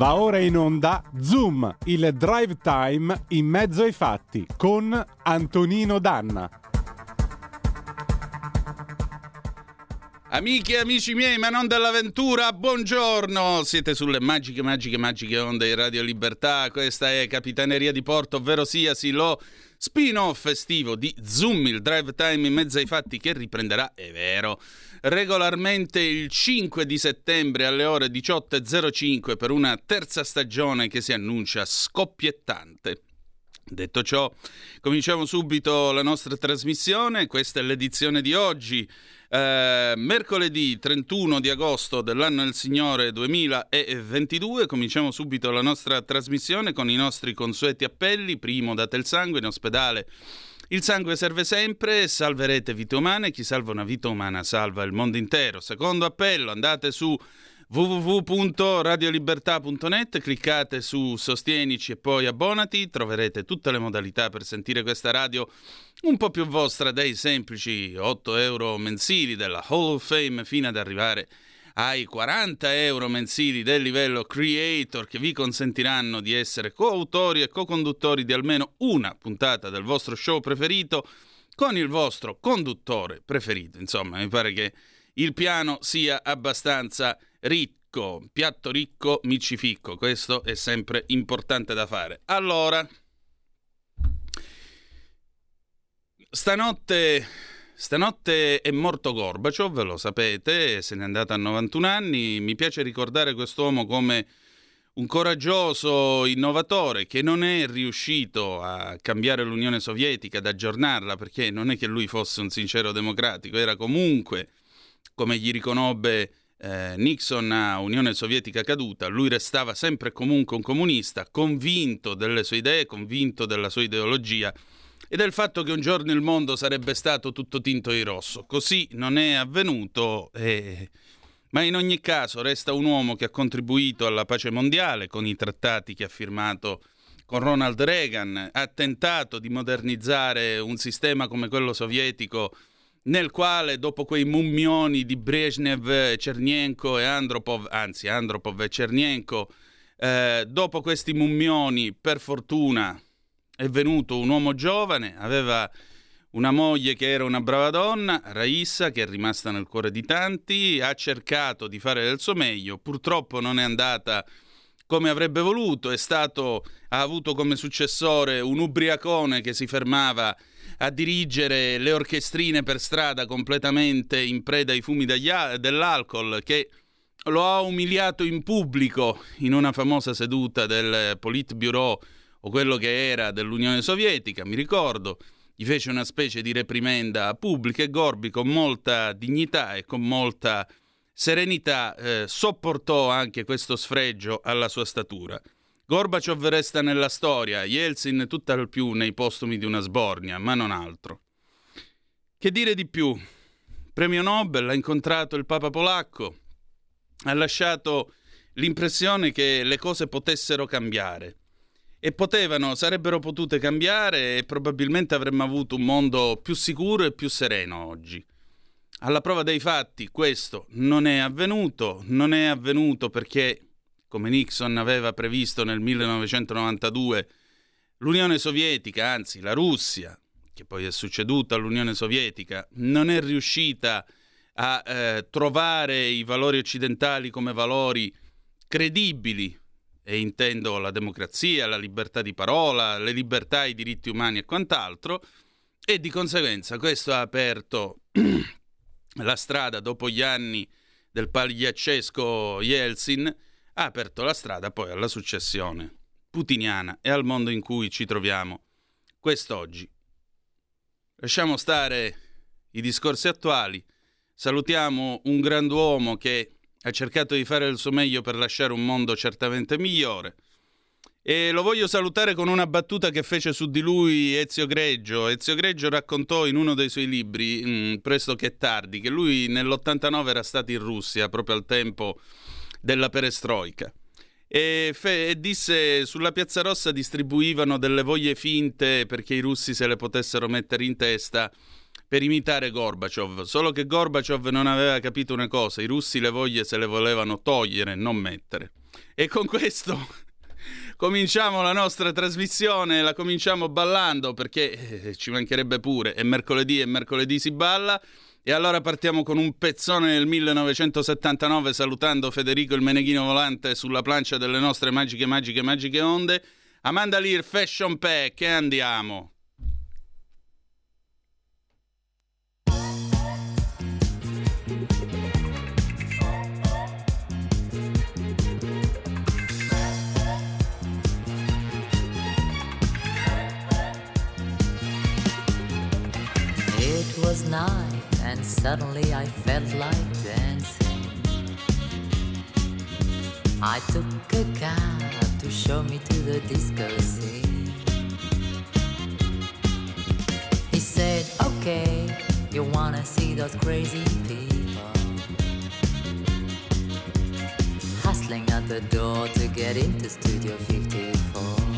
Va ora in onda Zoom, il drive time in mezzo ai fatti con Antonino Danna. Amiche e amici miei, ma non dell'avventura, buongiorno! Siete sulle magiche, magiche, magiche onde di Radio Libertà. Questa è Capitaneria di Porto, ovvero sia sì, lo spin-off estivo di Zoom, il drive time in mezzo ai fatti che riprenderà, è vero, regolarmente il 5 di settembre alle ore 18.05 per una terza stagione che si annuncia scoppiettante. Detto ciò, cominciamo subito la nostra trasmissione. Questa è l'edizione di oggi, eh, mercoledì 31 di agosto dell'anno del Signore 2022. Cominciamo subito la nostra trasmissione con i nostri consueti appelli. Primo, date il sangue in ospedale il sangue serve sempre, salverete vite umane, chi salva una vita umana salva il mondo intero. Secondo appello, andate su www.radiolibertà.net, cliccate su Sostienici e poi abbonati, troverete tutte le modalità per sentire questa radio un po' più vostra dai semplici 8 euro mensili della Hall of Fame fino ad arrivare ai 40 euro mensili del livello creator che vi consentiranno di essere coautori e co-conduttori di almeno una puntata del vostro show preferito con il vostro conduttore preferito. Insomma, mi pare che il piano sia abbastanza ricco, piatto ricco, micificco, questo è sempre importante da fare. Allora, stanotte Stanotte è morto Gorbaciov, lo sapete, se n'è andato a 91 anni. Mi piace ricordare quest'uomo come un coraggioso innovatore che non è riuscito a cambiare l'Unione Sovietica, ad aggiornarla, perché non è che lui fosse un sincero democratico, era comunque, come gli riconobbe eh, Nixon a Unione Sovietica caduta, lui restava sempre e comunque un comunista, convinto delle sue idee, convinto della sua ideologia e del fatto che un giorno il mondo sarebbe stato tutto tinto di rosso. Così non è avvenuto, e... ma in ogni caso resta un uomo che ha contribuito alla pace mondiale con i trattati che ha firmato con Ronald Reagan, ha tentato di modernizzare un sistema come quello sovietico nel quale dopo quei mummioni di Brezhnev, Cernenko e Andropov, anzi Andropov e Cernenko, eh, dopo questi mummioni, per fortuna, è venuto un uomo giovane, aveva una moglie che era una brava donna, Raissa, che è rimasta nel cuore di tanti, ha cercato di fare del suo meglio, purtroppo non è andata come avrebbe voluto, stato, ha avuto come successore un ubriacone che si fermava a dirigere le orchestrine per strada completamente in preda ai fumi dell'alcol, che lo ha umiliato in pubblico in una famosa seduta del Politburo o quello che era dell'Unione Sovietica, mi ricordo, gli fece una specie di reprimenda pubblica e Gorbi con molta dignità e con molta serenità eh, sopportò anche questo sfregio alla sua statura. Gorbaciov resta nella storia, Yeltsin tutt'al più nei postumi di una sbornia, ma non altro. Che dire di più? Premio Nobel, ha incontrato il Papa polacco, ha lasciato l'impressione che le cose potessero cambiare e potevano, sarebbero potute cambiare e probabilmente avremmo avuto un mondo più sicuro e più sereno oggi. Alla prova dei fatti questo non è avvenuto, non è avvenuto perché, come Nixon aveva previsto nel 1992, l'Unione Sovietica, anzi la Russia, che poi è succeduta all'Unione Sovietica, non è riuscita a eh, trovare i valori occidentali come valori credibili e intendo la democrazia, la libertà di parola, le libertà, i diritti umani e quant'altro, e di conseguenza questo ha aperto la strada dopo gli anni del pagliaccesco Yeltsin, ha aperto la strada poi alla successione putiniana e al mondo in cui ci troviamo quest'oggi. Lasciamo stare i discorsi attuali, salutiamo un grand'uomo che ha cercato di fare il suo meglio per lasciare un mondo certamente migliore. E lo voglio salutare con una battuta che fece su di lui Ezio Greggio. Ezio Greggio raccontò in uno dei suoi libri, mh, mm, presto che tardi, che lui nell'89 era stato in Russia, proprio al tempo della perestroica. E, fe- e disse sulla Piazza Rossa distribuivano delle voglie finte perché i russi se le potessero mettere in testa per imitare Gorbaciov, solo che Gorbaciov non aveva capito una cosa, i russi le voglie se le volevano togliere, non mettere. E con questo cominciamo la nostra trasmissione, la cominciamo ballando perché eh, ci mancherebbe pure, è mercoledì e mercoledì si balla. E allora partiamo con un pezzone del 1979 salutando Federico il Meneghino Volante sulla plancia delle nostre magiche, magiche, magiche onde. Amanda Lear Fashion Pack e andiamo. It was night suddenly I felt like dancing. I took a cab to show me to the disco scene. He said, Okay, you wanna see those crazy people? Hustling at the door to get into Studio 54.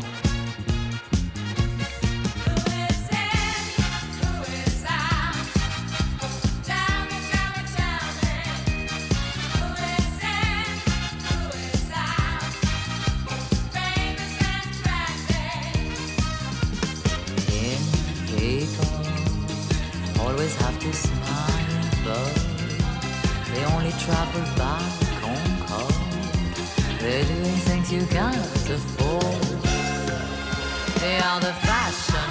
Always have to smile, but they only travel by Concord. They're doing things you can't afford. They are the fashion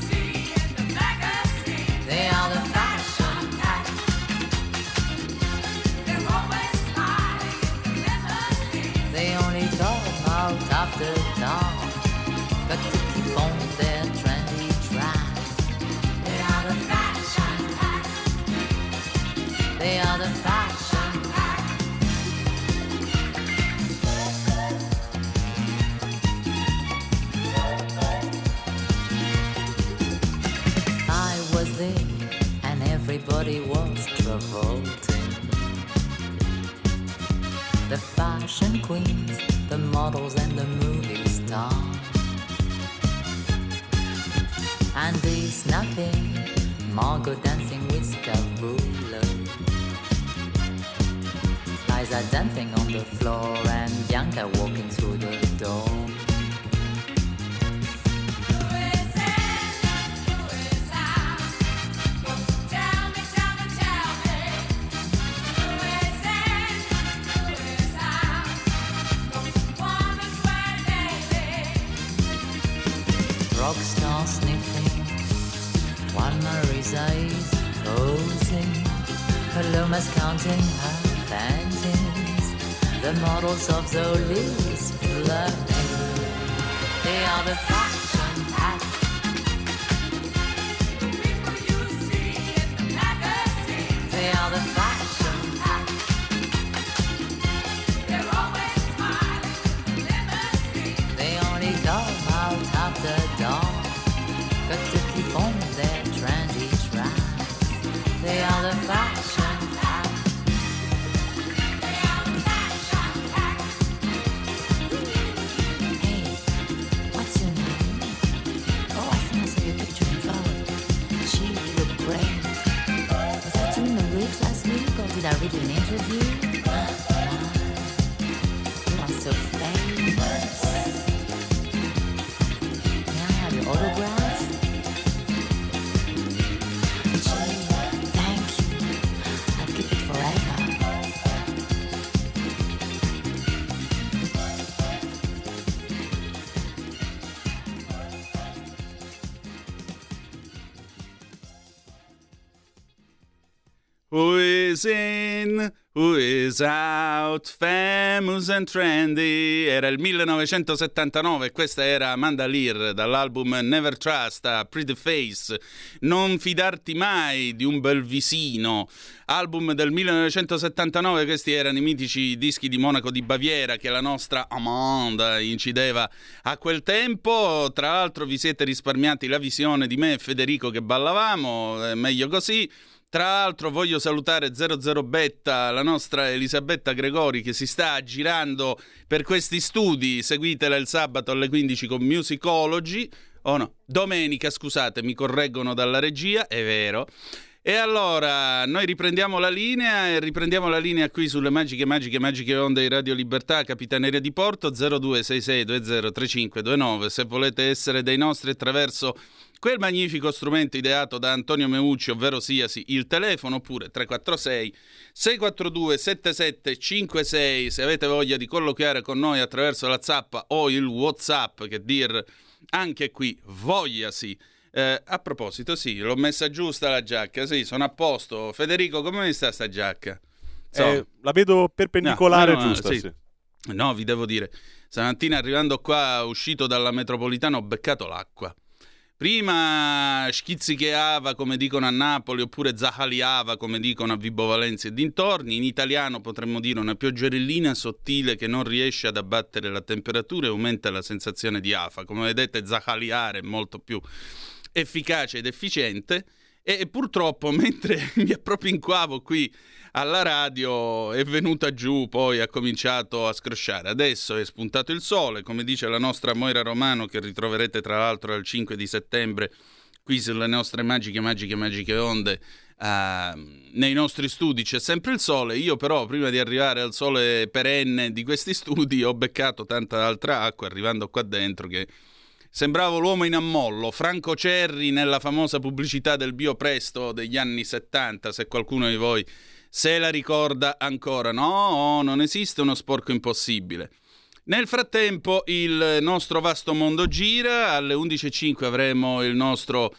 scene. They everybody was revolting. The fashion queens, the models and the movie stars. And this nothing, Margot dancing with Scabula. Liza dancing on the floor and Bianca walking through Marisa is posing. Paloma's counting her panties. The models of Zoli's flirting. They are the fashion pack. They are the fashion pack. They only come out after track. They are the fashion is in, who is out, famous and trendy. Era il 1979 e questa era Amanda Lear dall'album Never Trust a Pretty Face. Non fidarti mai di un bel visino. Album del 1979, questi erano i mitici dischi di Monaco di Baviera che la nostra Amanda incideva a quel tempo. Tra l'altro vi siete risparmiati la visione di me e Federico che ballavamo, è meglio così. Tra l'altro voglio salutare 00 Betta, la nostra Elisabetta Gregori che si sta aggirando per questi studi, seguitela il sabato alle 15 con Musicology, oh no, domenica scusate, mi correggono dalla regia, è vero. E allora, noi riprendiamo la linea e riprendiamo la linea qui sulle magiche, magiche, magiche onde di Radio Libertà, Capitaneria di Porto 0266203529. Se volete essere dei nostri attraverso quel magnifico strumento ideato da Antonio Meucci, ovvero siasi il telefono, oppure 346 642 7756 se avete voglia di colloquiare con noi attraverso la zappa o il Whatsapp, che dir anche qui vogliasi. Eh, a proposito, sì, l'ho messa giusta la giacca, sì, sono a posto. Federico, come sta sta giacca? So. Eh, la vedo perpendicolare No, no, no, giusta, sì. sì. No, vi devo dire, stamattina arrivando qua, uscito dalla metropolitana, ho beccato l'acqua. Prima schizzicheava, come dicono a Napoli, oppure zahaliava, come dicono a Vibo Valencia e dintorni. In italiano potremmo dire una pioggerellina sottile che non riesce ad abbattere la temperatura e aumenta la sensazione di afa. Come vedete, zahaliare è molto più efficace ed efficiente. E purtroppo, mentre mi appropinquavo qui alla radio, è venuta giù, poi ha cominciato a scrosciare. Adesso è spuntato il sole, come dice la nostra Moira Romano, che ritroverete tra l'altro al 5 di settembre qui sulle nostre magiche, magiche, magiche onde. ah, nei nostri studi c'è sempre il sole. Io, però, prima di arrivare al sole perenne di questi studi, ho beccato tanta altra acqua arrivando qua dentro che Sembravo l'uomo in ammollo, Franco Cerri nella famosa pubblicità del Biopresto degli anni 70, se qualcuno di voi se la ricorda ancora. No, non esiste uno sporco impossibile. Nel frattempo il nostro vasto mondo gira, alle 11.05 avremo il nostro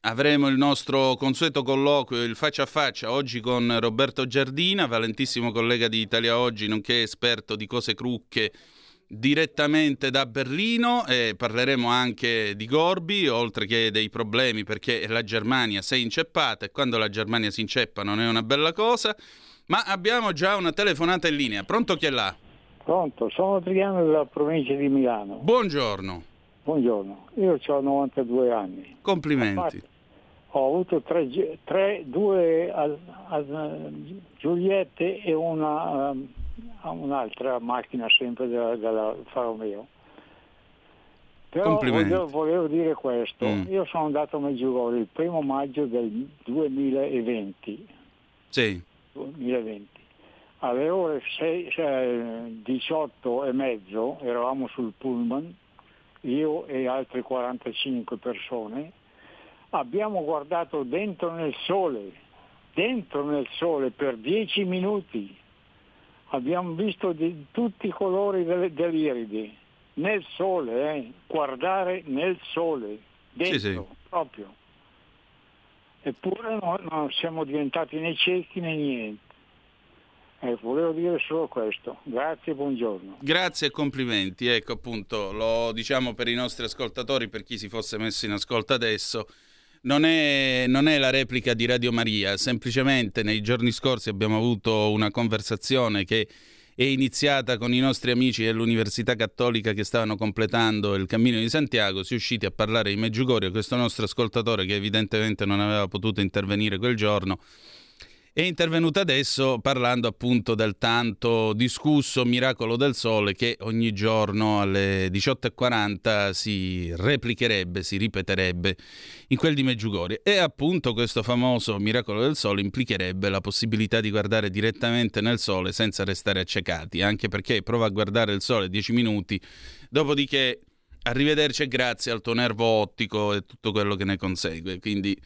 avremo il nostro consueto colloquio, il faccia a faccia, oggi con Roberto Giardina, valentissimo collega di Italia Oggi, nonché esperto di cose crucche direttamente da Berlino e parleremo anche di Gorbi, oltre che dei problemi perché la Germania si è inceppata e quando la Germania si inceppa non è una bella cosa, ma abbiamo già una telefonata in linea. Pronto chi è là? Pronto, sono Adriano della provincia di Milano. Buongiorno, Buongiorno, io ho 92 anni. complimenti. Ho avuto tre, tre- due al- al- Giuliette e una, ehm, un'altra macchina sempre della, della Alfa Romeo. Però Complimenti. volevo, dire questo, Mm. io sono andato a Meggiugorje il primo maggio del 2020. Sì, 2020. Alle ore 6, eh, 18 e mezzo eravamo sul pullman, io e altre 45 persone, abbiamo guardato dentro nel sole, dentro nel sole per 10 minuti. Abbiamo visto di tutti i colori delle, dell'iride, nel sole, eh, guardare nel sole, dentro, sì. proprio. Eppure no- non siamo diventati né ciechi né niente. Eh, volevo dire solo questo. Grazie e buongiorno. grazie e complimenti. Ecco appunto, lo diciamo per i nostri ascoltatori, per chi si fosse messo in ascolto adesso. Non è, non è la replica di Radio Maria, semplicemente nei giorni scorsi abbiamo avuto una conversazione che è iniziata con i nostri amici dell'Università Cattolica che stavano completando il Cammino di Santiago, si è usciti a parlare di Meggiugorio, questo nostro ascoltatore che evidentemente non aveva potuto intervenire quel giorno è intervenuta adesso parlando appunto del tanto discusso miracolo del sole che ogni giorno alle 18.40 si replicherebbe, si ripeterebbe in quel di Meggiugorie. E appunto questo famoso miracolo del sole implicherebbe la possibilità di guardare direttamente nel sole senza restare accecati, anche perché prova a guardare il sole 10 minuti, dopodiché arrivederci e grazie al tuo nervo ottico e tutto quello che ne consegue. Quindi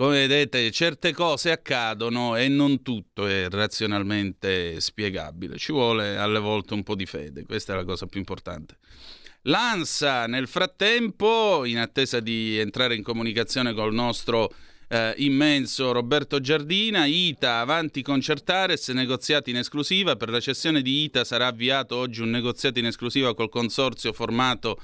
come vedete, certe cose accadono e non tutto è razionalmente spiegabile. Ci vuole alle volte un po' di fede, questa è la cosa più importante. L'ANSA, nel frattempo, in attesa di entrare in comunicazione col nostro eh, immenso Roberto Giardina, ITA avanti concertares, negoziati in esclusiva. Per la cessione di ITA sarà avviato oggi un negoziato in esclusiva col consorzio formato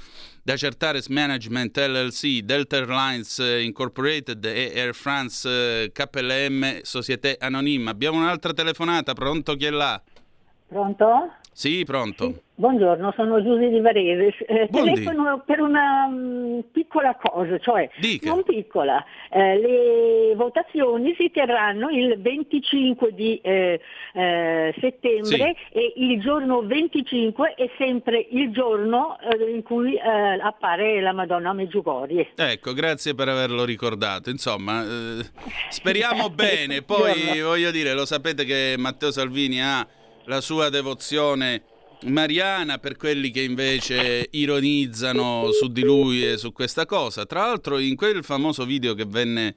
da Certares Management LLC, Delta Airlines eh, Incorporated e Air France eh, KLM Société Anonyme. Abbiamo un'altra telefonata, pronto chi è là? Pronto? Sì, pronto. Buongiorno, sono Giusy di Varese. Eh, telefono per una mm, piccola cosa, cioè Dica. non piccola. Eh, le votazioni si terranno il 25 di eh, eh, settembre e il giorno 25 è sempre il giorno eh, in cui eh, appare la Madonna Meggiugorie. Ecco, grazie per averlo ricordato. Insomma, eh, speriamo bene. Poi voglio dire, lo sapete che Matteo Salvini ha la sua devozione mariana per quelli che invece ironizzano su di lui e su questa cosa. Tra l'altro, in quel famoso video che venne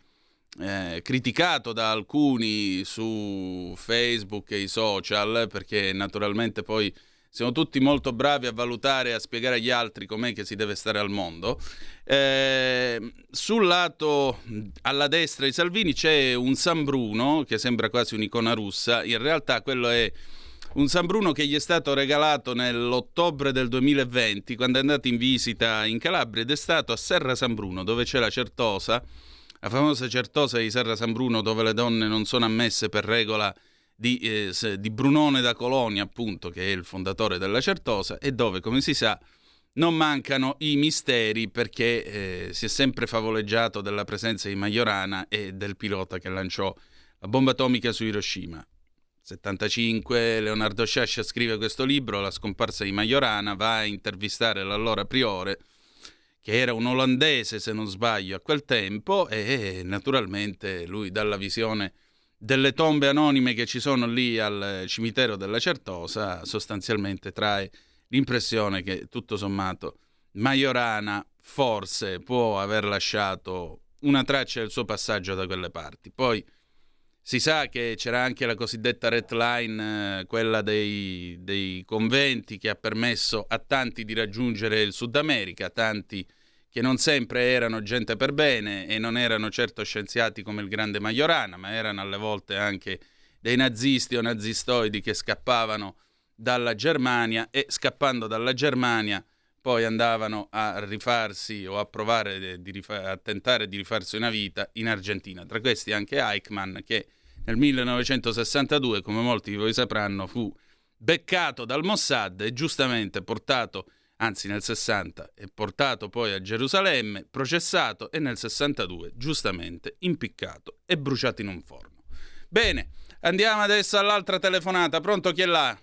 eh, criticato da alcuni su Facebook e i social, perché naturalmente poi siamo tutti molto bravi a valutare e a spiegare agli altri com'è che si deve stare al mondo. Eh, sul lato alla destra di Salvini c'è un San Bruno che sembra quasi un'icona russa, in realtà quello è un San Bruno che gli è stato regalato nell'ottobre del 2020 quando è andato in visita in Calabria ed è stato a Serra San Bruno dove c'è la Certosa, la famosa Certosa di Serra San Bruno dove le donne non sono ammesse per regola di, eh, di Brunone da Colonia appunto che è il fondatore della Certosa e dove come si sa non mancano i misteri perché eh, si è sempre favoleggiato della presenza di Majorana e del pilota che lanciò la bomba atomica su Hiroshima. 75 Leonardo Sciascia scrive questo libro, La scomparsa di Majorana, va a intervistare l'allora priore, che era un olandese se non sbaglio a quel tempo, e naturalmente lui dalla visione delle tombe anonime che ci sono lì al cimitero della Certosa, sostanzialmente trae l'impressione che tutto sommato Majorana forse può aver lasciato una traccia del suo passaggio da quelle parti. Poi si sa che c'era anche la cosiddetta red line, eh, quella dei, dei conventi, che ha permesso a tanti di raggiungere il Sud America, tanti che non sempre erano gente per bene e non erano certo scienziati come il grande Majorana, ma erano alle volte anche dei nazisti o nazistoidi che scappavano dalla Germania e scappando dalla Germania poi andavano a rifarsi o a provare di rifa- a tentare di rifarsi una vita in Argentina. Tra questi anche Eichmann che nel 1962, come molti di voi sapranno, fu beccato dal Mossad e giustamente portato, anzi nel 60, e portato poi a Gerusalemme, processato e nel 62 giustamente impiccato e bruciato in un forno. Bene, andiamo adesso all'altra telefonata. Pronto chi è là?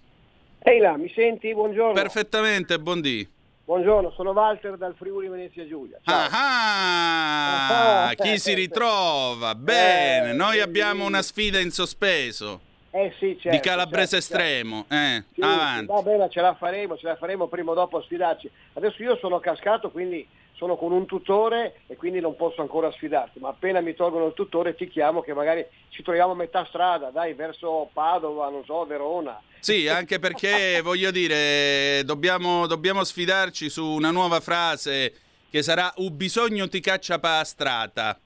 Ehi là, mi senti? Buongiorno. Perfettamente, buondì. Buongiorno, sono Walter dal Friuli Venezia Giulia. Ciao. Ah, Ah, chi si ritrova? Bene, noi abbiamo una sfida in sospeso Eh sì, certo. di calabrese certo, certo. estremo. Eh, Sì, avanti. Va bene, ce la faremo, ce la faremo prima o dopo a sfidarci. Adesso io sono cascato, quindi sono con un tutore e quindi non posso ancora sfidarti, ma appena mi tolgono il tutore ti chiamo che magari ci troviamo a metà strada, dai, verso Padova, non so, Verona. Sì, anche perché voglio dire, dobbiamo, dobbiamo sfidarci su una nuova frase che sarà un bisogno ti caccia pa strata,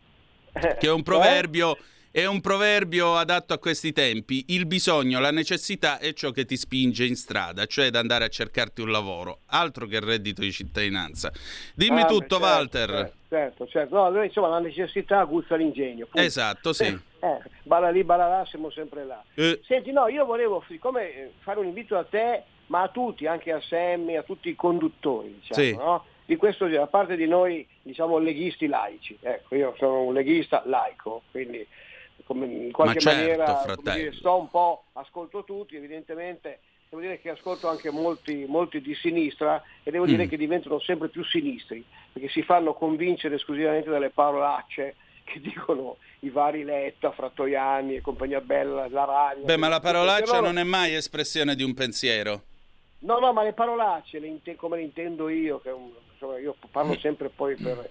che è un proverbio, è un proverbio adatto a questi tempi. Il bisogno, la necessità è ciò che ti spinge in strada, cioè ad andare a cercarti un lavoro, altro che il reddito di cittadinanza. Dimmi Ah, tutto, certo, Walter. Certo, certo, certo. No, noi, insomma, la necessità gusta l'ingegno. punto. Esatto, sì. Eh, balla lì, balla là, siamo sempre là. Eh, Senti, no, io volevo, siccome eh, fare un invito a te, ma a tutti, anche a Sammy, a tutti i conduttori, diciamo, Sì. no? Di questo, da parte di noi, diciamo, leghisti laici. Ecco, io sono un leghista laico, quindi come in qualche certo, maniera dire, sto un po', ascolto tutti, evidentemente devo dire che ascolto anche molti, molti di sinistra e devo dire Mm. che diventano sempre più sinistri, perché si fanno convincere esclusivamente dalle parolacce che dicono i vari Letta, Frattoiani e compagnia bella, la Ragna. Beh, ma la parolaccia loro- non è mai espressione di un pensiero. No, no, ma le parolacce, le inte- come le intendo io, che insomma, io parlo sempre poi per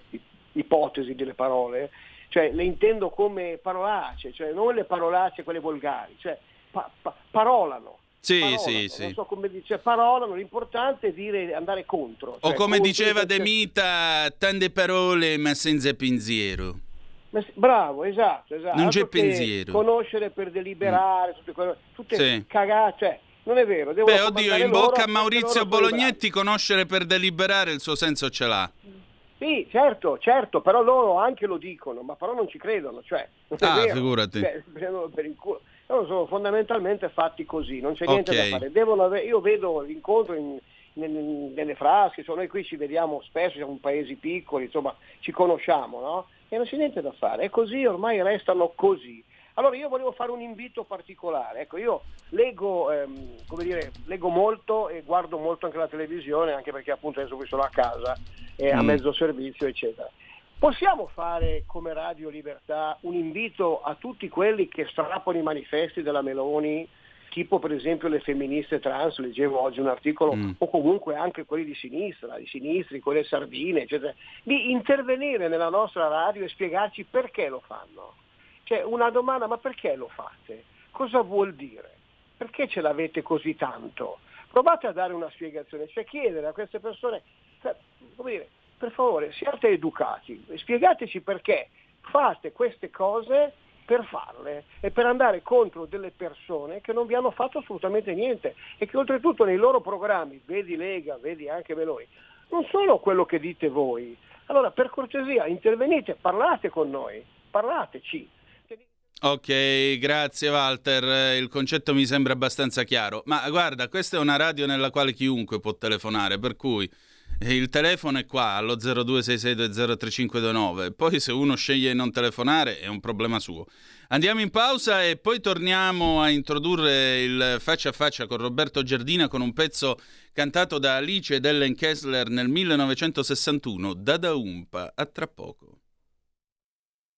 ipotesi delle parole, cioè le intendo come parolacce, cioè non le parolacce quelle volgari, cioè pa- pa- parolano. Sì, parolano, sì, sì. Non so come dice, parolano, l'importante è dire andare contro. O cioè, come diceva De Mita, tante parole ma senza pensiero. Ma Bravo, esatto, esatto. Non c'è pensiero. Conoscere per deliberare, tutte, quelle- tutte Sì. cagate, cioè, non è vero. Beh, oddio, in bocca a Maurizio Bolognetti conoscere per deliberare il suo senso ce l'ha. Sì, certo, certo, però loro anche lo dicono, ma però non ci credono, cioè, Ah, vero. figurati. Cioè, per il culo. Loro sono fondamentalmente fatti così, non c'è niente da fare. Devono ave- io vedo l'incontro in- nel- nelle frasche, insomma, noi qui ci vediamo spesso, siamo paesi piccoli, insomma ci conosciamo, no? E non c'è niente da fare, è così, ormai restano così. Allora io volevo fare un invito particolare, ecco io leggo, ehm, come dire, leggo molto e guardo molto anche la televisione, anche perché appunto adesso qui sono a casa e a Mm. mezzo servizio, eccetera. Possiamo fare come Radio Libertà un invito a tutti quelli che strappano i manifesti della Meloni, tipo per esempio le femministe trans, leggevo oggi un articolo, Mm. o comunque anche quelli di sinistra, i sinistri, quelle sardine, eccetera, di intervenire nella nostra radio e spiegarci perché lo fanno. Cioè una domanda, ma perché lo fate? Cosa vuol dire? Perché ce l'avete così tanto? Provate a dare una spiegazione, cioè chiedere a queste persone, come dire, per favore siate educati, spiegateci perché fate queste cose per farle e per andare contro delle persone che non vi hanno fatto assolutamente niente e che oltretutto nei loro programmi, vedi Lega, vedi anche Meloni, non sono quello che dite voi. Allora per cortesia intervenite, parlate con noi, parlateci. Ok, grazie Walter, il concetto mi sembra abbastanza chiaro, ma guarda, questa è una radio nella quale chiunque può telefonare, per cui eh, il telefono è qua allo 0266203529, poi se uno sceglie di non telefonare è un problema suo. Andiamo in pausa e poi torniamo a introdurre il faccia a faccia con Roberto Giardina con un pezzo cantato da Alice ed Ellen Kessler nel 1961, Dada Umpa, a tra poco.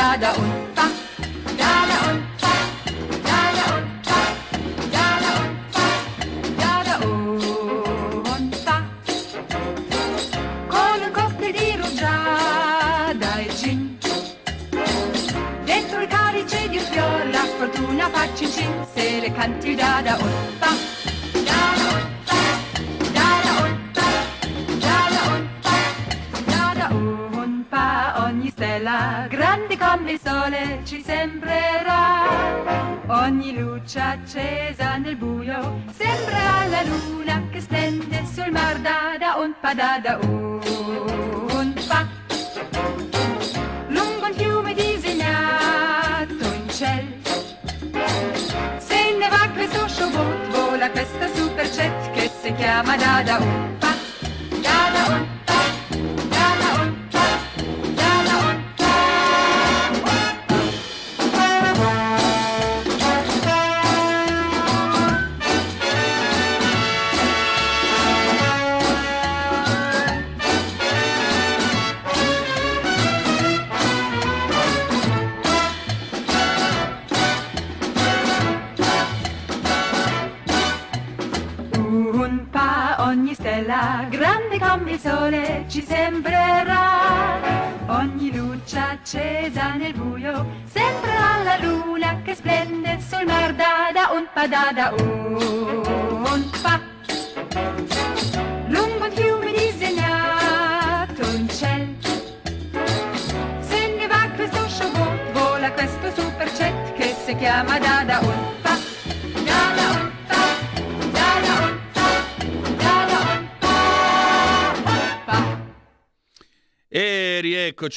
Prada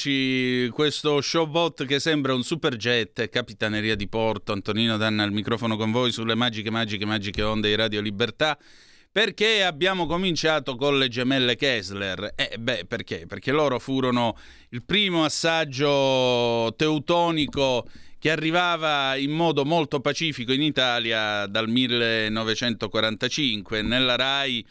rieccoci, questo showbot che sembra un superjet, capitaneria di porto, Antonino Danna al microfono con voi sulle magiche, magiche, magiche onde di Radio Libertà. Perché abbiamo cominciato con le gemelle Kessler? Eh, beh, perché? Perché loro furono il primo assaggio teutonico che arrivava in modo molto pacifico in Italia dal 1945 nella RAI.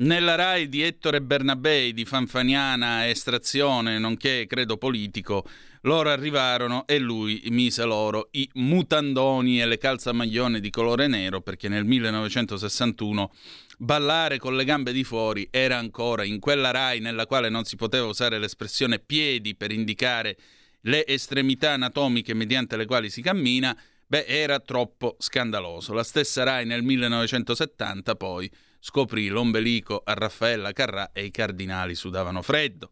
Nella RAI di Ettore Bernabei di Fanfaniana estrazione, nonché credo politico, loro arrivarono e lui mise loro i mutandoni e le calzamaglione di colore nero perché nel 1961 ballare con le gambe di fuori era ancora in quella RAI nella quale non si poteva usare l'espressione piedi per indicare le estremità anatomiche mediante le quali si cammina, beh, era troppo scandaloso. La stessa RAI nel 1970 poi scoprì l'ombelico a Raffaella Carrà e i cardinali sudavano freddo.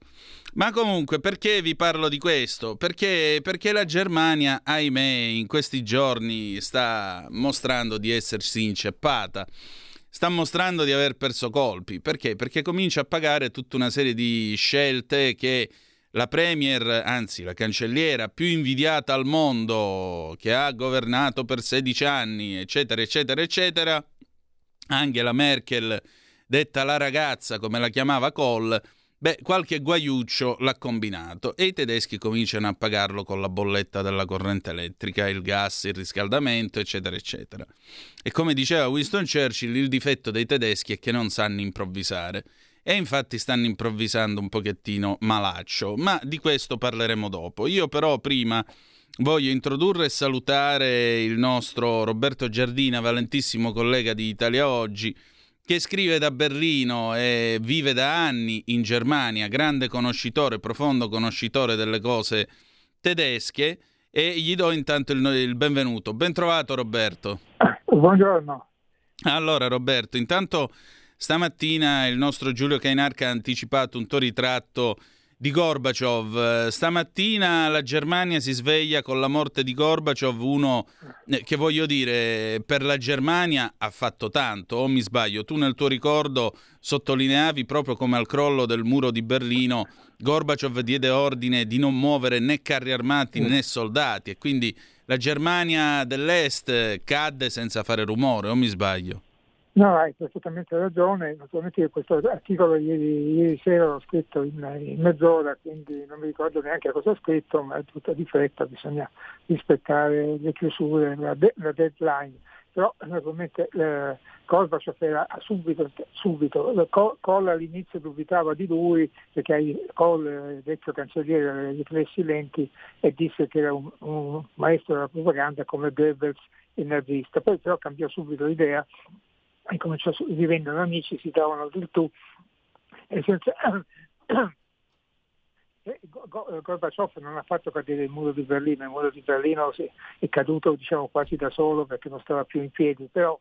Ma comunque, perché vi parlo di questo? Perché, perché la Germania, ahimè, in questi giorni sta mostrando di essersi inceppata sta mostrando di aver perso colpi. Perché? Perché comincia a pagare tutta una serie di scelte che la premier, anzi la cancelliera più invidiata al mondo, che ha governato per 16 anni, eccetera, eccetera, eccetera, Angela Merkel, detta la ragazza, come la chiamava Kohl, beh, qualche guaiuccio l'ha combinato e i tedeschi cominciano a pagarlo con la bolletta della corrente elettrica, il gas, il riscaldamento, eccetera, eccetera. E come diceva Winston Churchill, il difetto dei tedeschi è che non sanno improvvisare. E infatti stanno improvvisando un pochettino malaccio, ma di questo parleremo dopo. Io però prima voglio introdurre e salutare il nostro Roberto Giardina, valentissimo collega di Italia Oggi, che scrive da Berlino e vive da anni in Germania, grande conoscitore, profondo conoscitore delle cose tedesche, e gli do intanto il, il benvenuto. Ben trovato Roberto. Buongiorno. Allora Roberto, intanto stamattina il nostro Giulio Cainarca ha anticipato un tuo ritratto di Gorbaciov. Stamattina la Germania si sveglia con la morte di Gorbaciov, uno eh, che voglio dire per la Germania ha fatto tanto, o mi sbaglio, tu nel tuo ricordo sottolineavi proprio come al crollo del muro di Berlino Gorbaciov diede ordine di non muovere né carri armati né soldati e quindi la Germania dell'Est cadde senza fare rumore, o mi sbaglio? No, hai perfettamente ragione. Naturalmente questo articolo ieri, ieri sera l'ho scritto in, in, mezz'ora, quindi non mi ricordo neanche cosa ho scritto, ma è tutta di fretta, bisogna rispettare le chiusure, la, de- la deadline. Però naturalmente eh, Gorbaciov era subito, subito. Kohl all'inizio dubitava di lui perché Kohl, vecchio cancelliere, aveva i riflessi lenti e disse che era un, un maestro della propaganda come Goebbels il nazista. Poi però cambiò subito l'idea e cominciò a diventano amici, si davano del tu. E senza... Gorbaciov non ha fatto cadere il muro di Berlino, il muro di Berlino è caduto diciamo, quasi da solo perché non stava più in piedi, però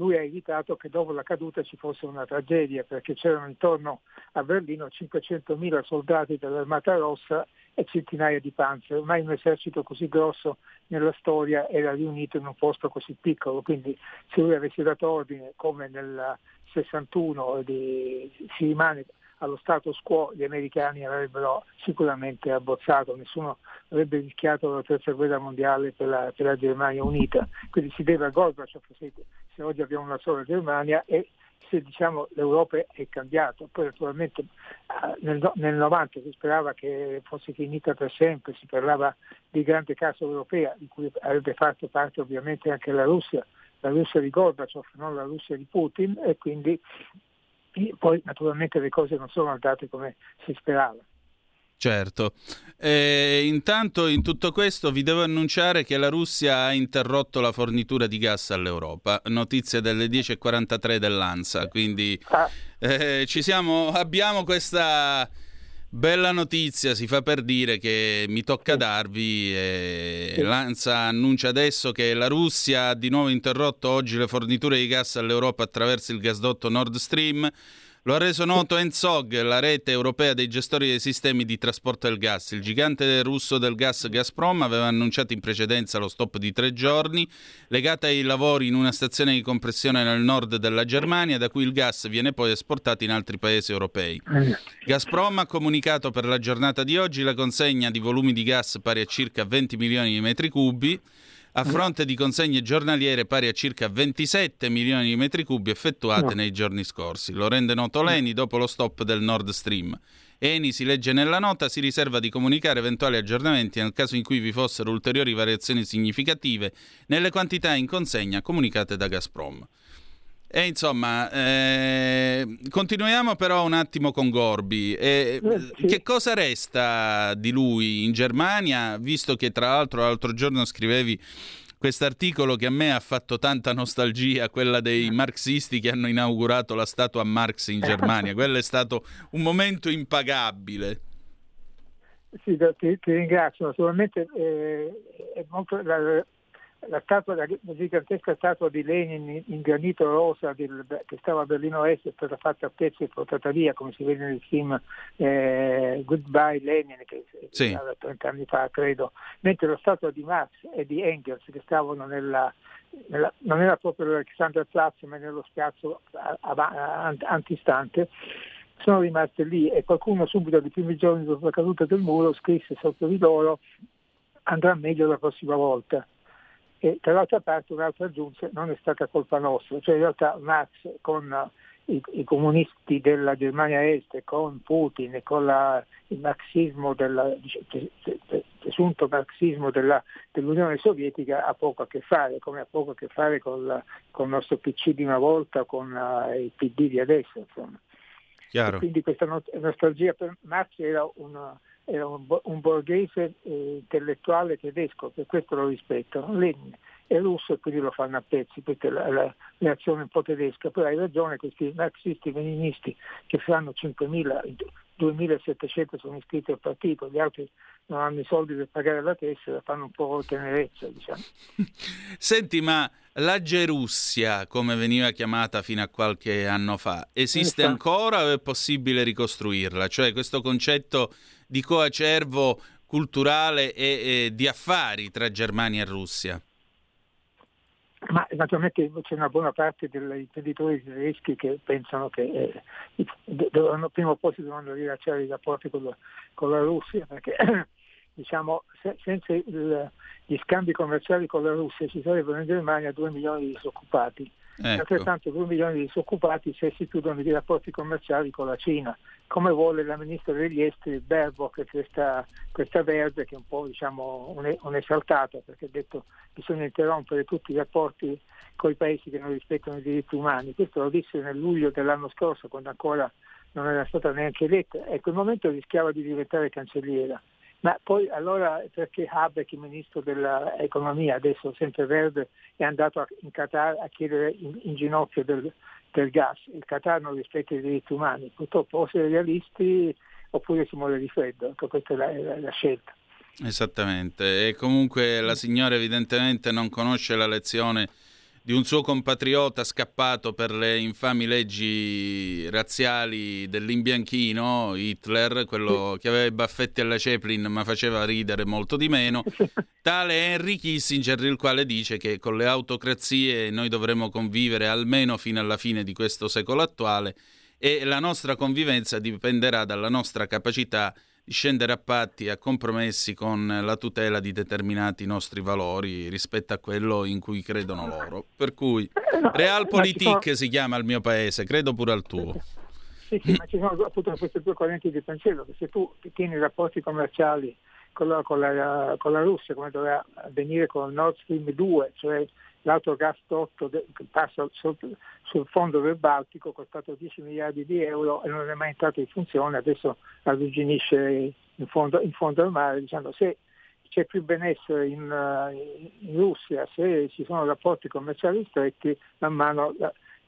lui ha evitato che dopo la caduta ci fosse una tragedia perché c'erano intorno a Berlino 500.000 soldati dell'Armata Rossa e centinaia di panzer. Mai un esercito così grosso nella storia era riunito in un posto così piccolo, quindi se lui avesse dato ordine come nel 61 di, si rimane allo status quo gli americani avrebbero sicuramente abbozzato, nessuno avrebbe rischiato la terza guerra mondiale per la, per la Germania unita, quindi si deve a Gorbaciov se, se oggi abbiamo una sola Germania e se diciamo, l'Europa è cambiata, poi naturalmente nel, nel 90 si sperava che fosse finita per sempre, si parlava di grande casa europea di cui avrebbe fatto parte ovviamente anche la Russia, la Russia di Gorbaciov, non la Russia di Putin e quindi poi naturalmente le cose non sono andate come si sperava. Certo. Eh, intanto in tutto questo vi devo annunciare che la Russia ha interrotto la fornitura di gas all'Europa, notizia delle 10.43 dell'ANSA, quindi eh, ci siamo, abbiamo questa Bella notizia, si fa per dire che mi tocca darvi. Eh, L'ANSA annuncia adesso che la Russia ha di nuovo interrotto oggi le forniture di gas all'Europa attraverso il gasdotto Nord Stream. Lo ha reso noto ENSOG, la rete europea dei gestori dei sistemi di trasporto del gas. Il gigante russo del gas Gazprom aveva annunciato in precedenza lo stop di tre giorni, legata ai lavori in una stazione di compressione nel nord della Germania, da cui il gas viene poi esportato in altri paesi europei. Gazprom ha comunicato per la giornata di oggi la consegna di volumi di gas pari a circa 20 milioni di metri cubi. A fronte di consegne giornaliere pari a circa 27 milioni di metri cubi effettuate No. nei giorni scorsi. Lo rende noto l'ENI dopo lo stop del Nord Stream. Eni, si legge nella nota, si riserva di comunicare eventuali aggiornamenti nel caso in cui vi fossero ulteriori variazioni significative nelle quantità in consegna comunicate da Gazprom. E insomma, eh, continuiamo però un attimo con Gorbi. Eh, Che cosa resta di lui in Germania, visto che tra l'altro l'altro giorno scrivevi quest'articolo che a me ha fatto tanta nostalgia, quella dei marxisti che hanno inaugurato la statua a Marx in Germania. Quello è stato un momento impagabile. Sì, ti, ti ringrazio. Naturalmente eh, è molto- la, la statua, la, gigantesca statua di Lenin in, granito rosa del- che stava a Berlino Est è stata fatta a pezzi e portata via, come si vede nel film eh, Goodbye Lenin, che Sì. era 30 anni fa, credo, mentre la statua di Marx e di Engels che stavano nella, nella- non era proprio l'Alexanderplatz, ma nello spiazzo a- a- a- antistante, sono rimaste lì e qualcuno subito nei primi giorni dopo la caduta del muro scrisse sotto di loro andrà meglio la prossima volta. E dall'altra parte un altro aggiunse non è stata colpa nostra, cioè in realtà Marx con eh, i, i comunisti della Germania Est, con Putin e con la- il marxismo della, presunto marxismo della- dell'Unione Sovietica ha poco a che fare, come ha poco a che fare con, la- con il nostro PC di una volta, con eh, il PD di adesso. Quindi questa no- nostalgia per Marx era, una- era un, un borghese eh, intellettuale tedesco, per questo lo rispettano. Lenin è russo e quindi lo fanno a pezzi, questa è la, la reazione un po' tedesca. Però hai ragione, questi marxisti leninisti che fanno 5.000, 2.700 sono iscritti al partito, gli altri non hanno i soldi per pagare la tessera, fanno un po' tenerezza, diciamo. Senti, ma la Gerussia, come veniva chiamata fino a qualche anno fa, esiste ancora o è possibile ricostruirla? Cioè questo concetto di coacervo culturale e, e di affari tra Germania e Russia? Ma naturalmente c'è una buona parte degli imprenditori tedeschi che pensano che eh, dovranno, prima o poi si dovranno rilasciare i rapporti con la, con la Russia, perché diciamo, se- senza il- gli scambi commerciali con la Russia ci sarebbero in Germania 2 milioni di disoccupati. Ecco. Altrettanto 2 milioni di disoccupati se si chiudono i rapporti commerciali con la Cina, come vuole la ministra degli esteri Baerbock, questa, questa verde che è un po' diciamo, un- un'esaltata perché ha detto bisogna interrompere tutti i rapporti con i paesi che non rispettano i diritti umani. Questo lo disse nel luglio dell'anno scorso quando ancora non era stata neanche eletta e in quel momento rischiava di diventare cancelliera. Ma poi allora perché Habeck, il ministro dell'economia, adesso sempre verde, è andato in Qatar a chiedere in, in ginocchio del, del gas? Il Qatar non rispetta i diritti umani. Purtroppo o si è realisti oppure si muore di freddo. Ecco, questa è la, la- la scelta. Esattamente, e comunque la signora evidentemente non conosce la lezione di un suo compatriota scappato per le infami leggi razziali dell'imbianchino, Hitler, quello che aveva i baffetti alla Chaplin ma faceva ridere molto di meno, tale Henry Kissinger, il quale dice che con le autocrazie noi dovremo convivere almeno fino alla fine di questo secolo attuale e la nostra convivenza dipenderà dalla nostra capacità di scendere a patti a compromessi con la tutela di determinati nostri valori rispetto a quello in cui credono loro. Per cui Realpolitik si chiama il mio paese, credo pure al tuo. Sì, sì, ma ci sono appunto queste due correnti di pensiero, che se tu tieni rapporti commerciali con la, con la- con la Russia, come doveva avvenire con Nord Stream 2, cioè l'autogasdotto de- che passa sotto- sul fondo del Baltico, costato 10 miliardi di euro e non è mai entrato in funzione, adesso arrugginisce in fondo, in fondo al mare, dicendo se c'è più benessere in, eh, in Russia, se ci sono rapporti commerciali stretti, man mano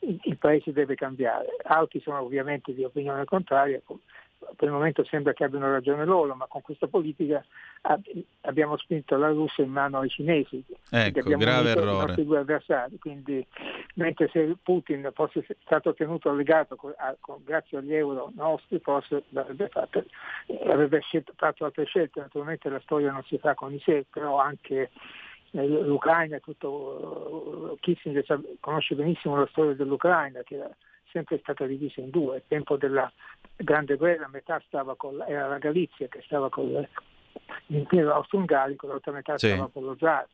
il, il paese deve cambiare. Altri sono ovviamente di opinione contraria, per il momento sembra che abbiano ragione loro, ma con questa politica ab- abbiamo spinto la Russia in mano ai cinesi. Ecco, abbiamo grave i errore. nostri due avversari. Quindi, mentre se Putin fosse stato tenuto legato co- a- con- grazie agli euro nostri, forse l'avrebbe fatto, avrebbe scelto- fatto altre scelte. Naturalmente la storia non si fa con i sé, però anche eh, l'Ucraina, tutto, Kissinger conosce benissimo la storia dell'Ucraina, che era sempre stata divisa in due. Al tempo della Grande Guerra metà stava con la- era la Galizia che stava con l'impero austro-ungarico, l'altra metà Sì. stava con lo zar.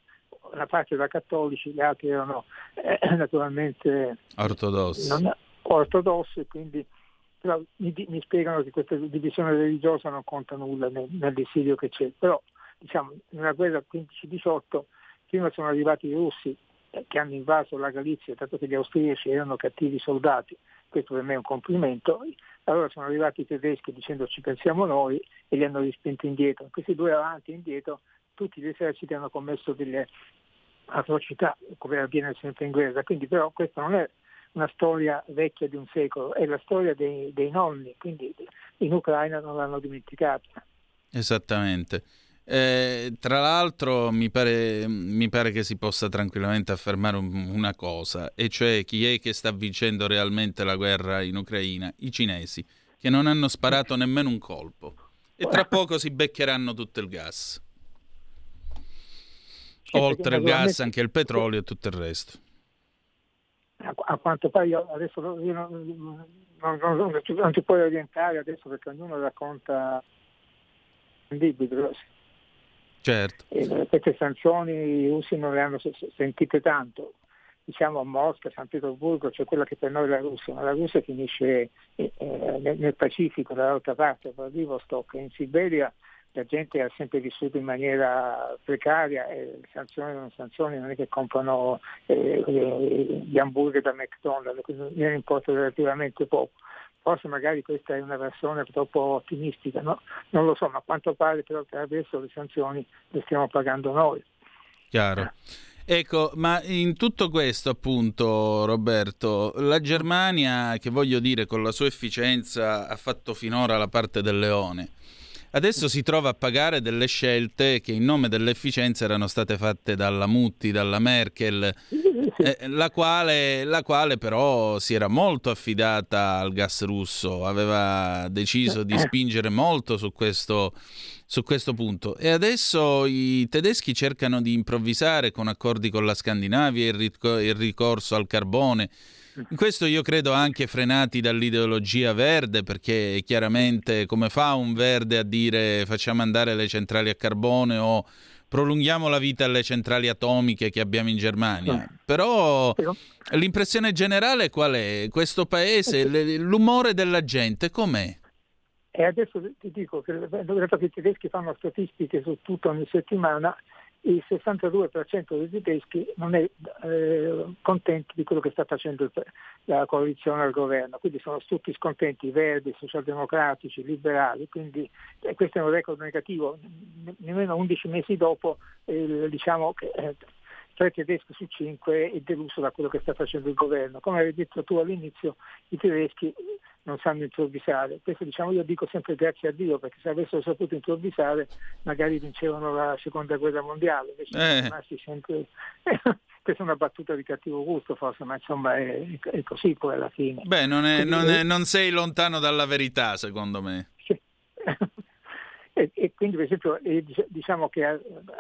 una parte da cattolici, gli altri erano eh, naturalmente Ortodossi. non ortodossi, quindi però mi, mi spiegano che questa divisione religiosa non conta nulla nel, nel dissidio che c'è. Però diciamo, nella guerra 15-18 prima sono arrivati i russi che hanno invaso la Galizia, dato che gli austriaci erano cattivi soldati, questo per me è un complimento, allora sono arrivati i tedeschi dicendo ci pensiamo noi e li hanno rispinti indietro. In questi due avanti e indietro tutti gli eserciti hanno commesso delle atrocità, come avviene sempre in guerra, quindi però questa non è una storia vecchia di un secolo, è la storia dei, dei nonni, quindi in Ucraina non l'hanno dimenticata. Esattamente. Eh, tra l'altro mi pare, mi pare che si possa tranquillamente affermare un- una cosa, e cioè chi è che sta vincendo realmente la guerra in Ucraina? I cinesi, che non hanno sparato nemmeno un colpo. E tra poco si beccheranno tutto il gas. Oltre il gas anche il petrolio e tutto il resto. A, quanto pare io adesso io non, non- non- non ti- puoi orientare adesso perché ognuno racconta però Certo. eh, queste sanzioni russi non le hanno se- se- sentite tanto. Diciamo a Mosca, San Pietroburgo, c'è quella che per noi è la Russia, ma la Russia finisce eh, eh, nel, nel Pacifico, dall'altra parte, a Vladivostok, in Siberia la gente ha sempre vissuto in maniera precaria e sanzioni non sanzioni non è che comprano eh, gli hamburger da McDonald's, quindi ne importa relativamente poco. Forse magari questa è una versione troppo ottimistica, no? non lo so, ma a quanto pare però per adesso le sanzioni le stiamo pagando noi. Chiaro. Ecco, ma in tutto questo, appunto, Roberto, la Germania, che voglio dire, con la sua efficienza ha fatto finora la parte del leone. Adesso si trova a pagare delle scelte che in nome dell'efficienza erano state fatte dalla Mutti, dalla Merkel, eh, la, quale, la quale però si era molto affidata al gas russo, aveva deciso di spingere molto su questo, su questo punto. E adesso i tedeschi cercano di improvvisare con accordi con la Scandinavia, il, ric- il ricorso al carbone. Questo io credo anche frenati dall'ideologia verde, perché chiaramente come fa un verde a dire facciamo andare le centrali a carbone o prolunghiamo la vita alle centrali atomiche che abbiamo in Germania? Però l'impressione generale qual è? Questo paese, l- l'umore della gente com'è? E adesso ti dico che dato che i tedeschi fanno statistiche su tutto ogni settimana, il 62% dei tedeschi non è eh, contento di quello che sta facendo il- la coalizione al governo, quindi sono tutti scontenti, verdi, socialdemocratici, liberali, quindi eh, questo è un record negativo, Ne- nemmeno 11 mesi dopo eh, diciamo che eh, tre tedeschi su cinque è deluso da quello che sta facendo il governo. Come avevi detto tu all'inizio, i tedeschi non sanno improvvisare. Questo diciamo io dico sempre grazie a Dio, perché se avessero saputo improvvisare magari vincevano la seconda guerra mondiale, invece Eh. sono rimasti sempre. Questa è una battuta di cattivo gusto forse, ma insomma è, è così poi alla fine. Beh, non, è- Quindi- non è- non sei lontano dalla verità, secondo me. E, e quindi per esempio eh, dic- diciamo che ha,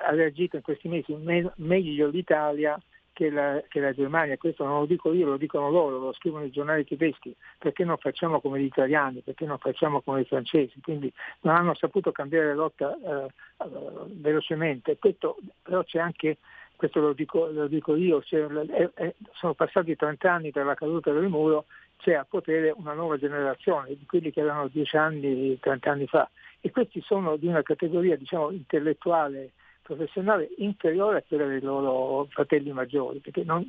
ha reagito in questi mesi me- meglio l'Italia che la, che la Germania, questo non lo dico io, lo dicono loro, lo scrivono i giornali tedeschi, perché non facciamo come gli italiani, perché non facciamo come i francesi, quindi non hanno saputo cambiare rotta eh, eh, velocemente. Questo, però c'è anche, questo lo dico, lo dico io, c'è- è- è- sono passati 30 anni dalla caduta del muro, c'è a potere una nuova generazione di quelli che erano 10 anni, 30 anni fa. E questi sono di una categoria diciamo, intellettuale professionale inferiore a quella dei loro fratelli maggiori, perché non,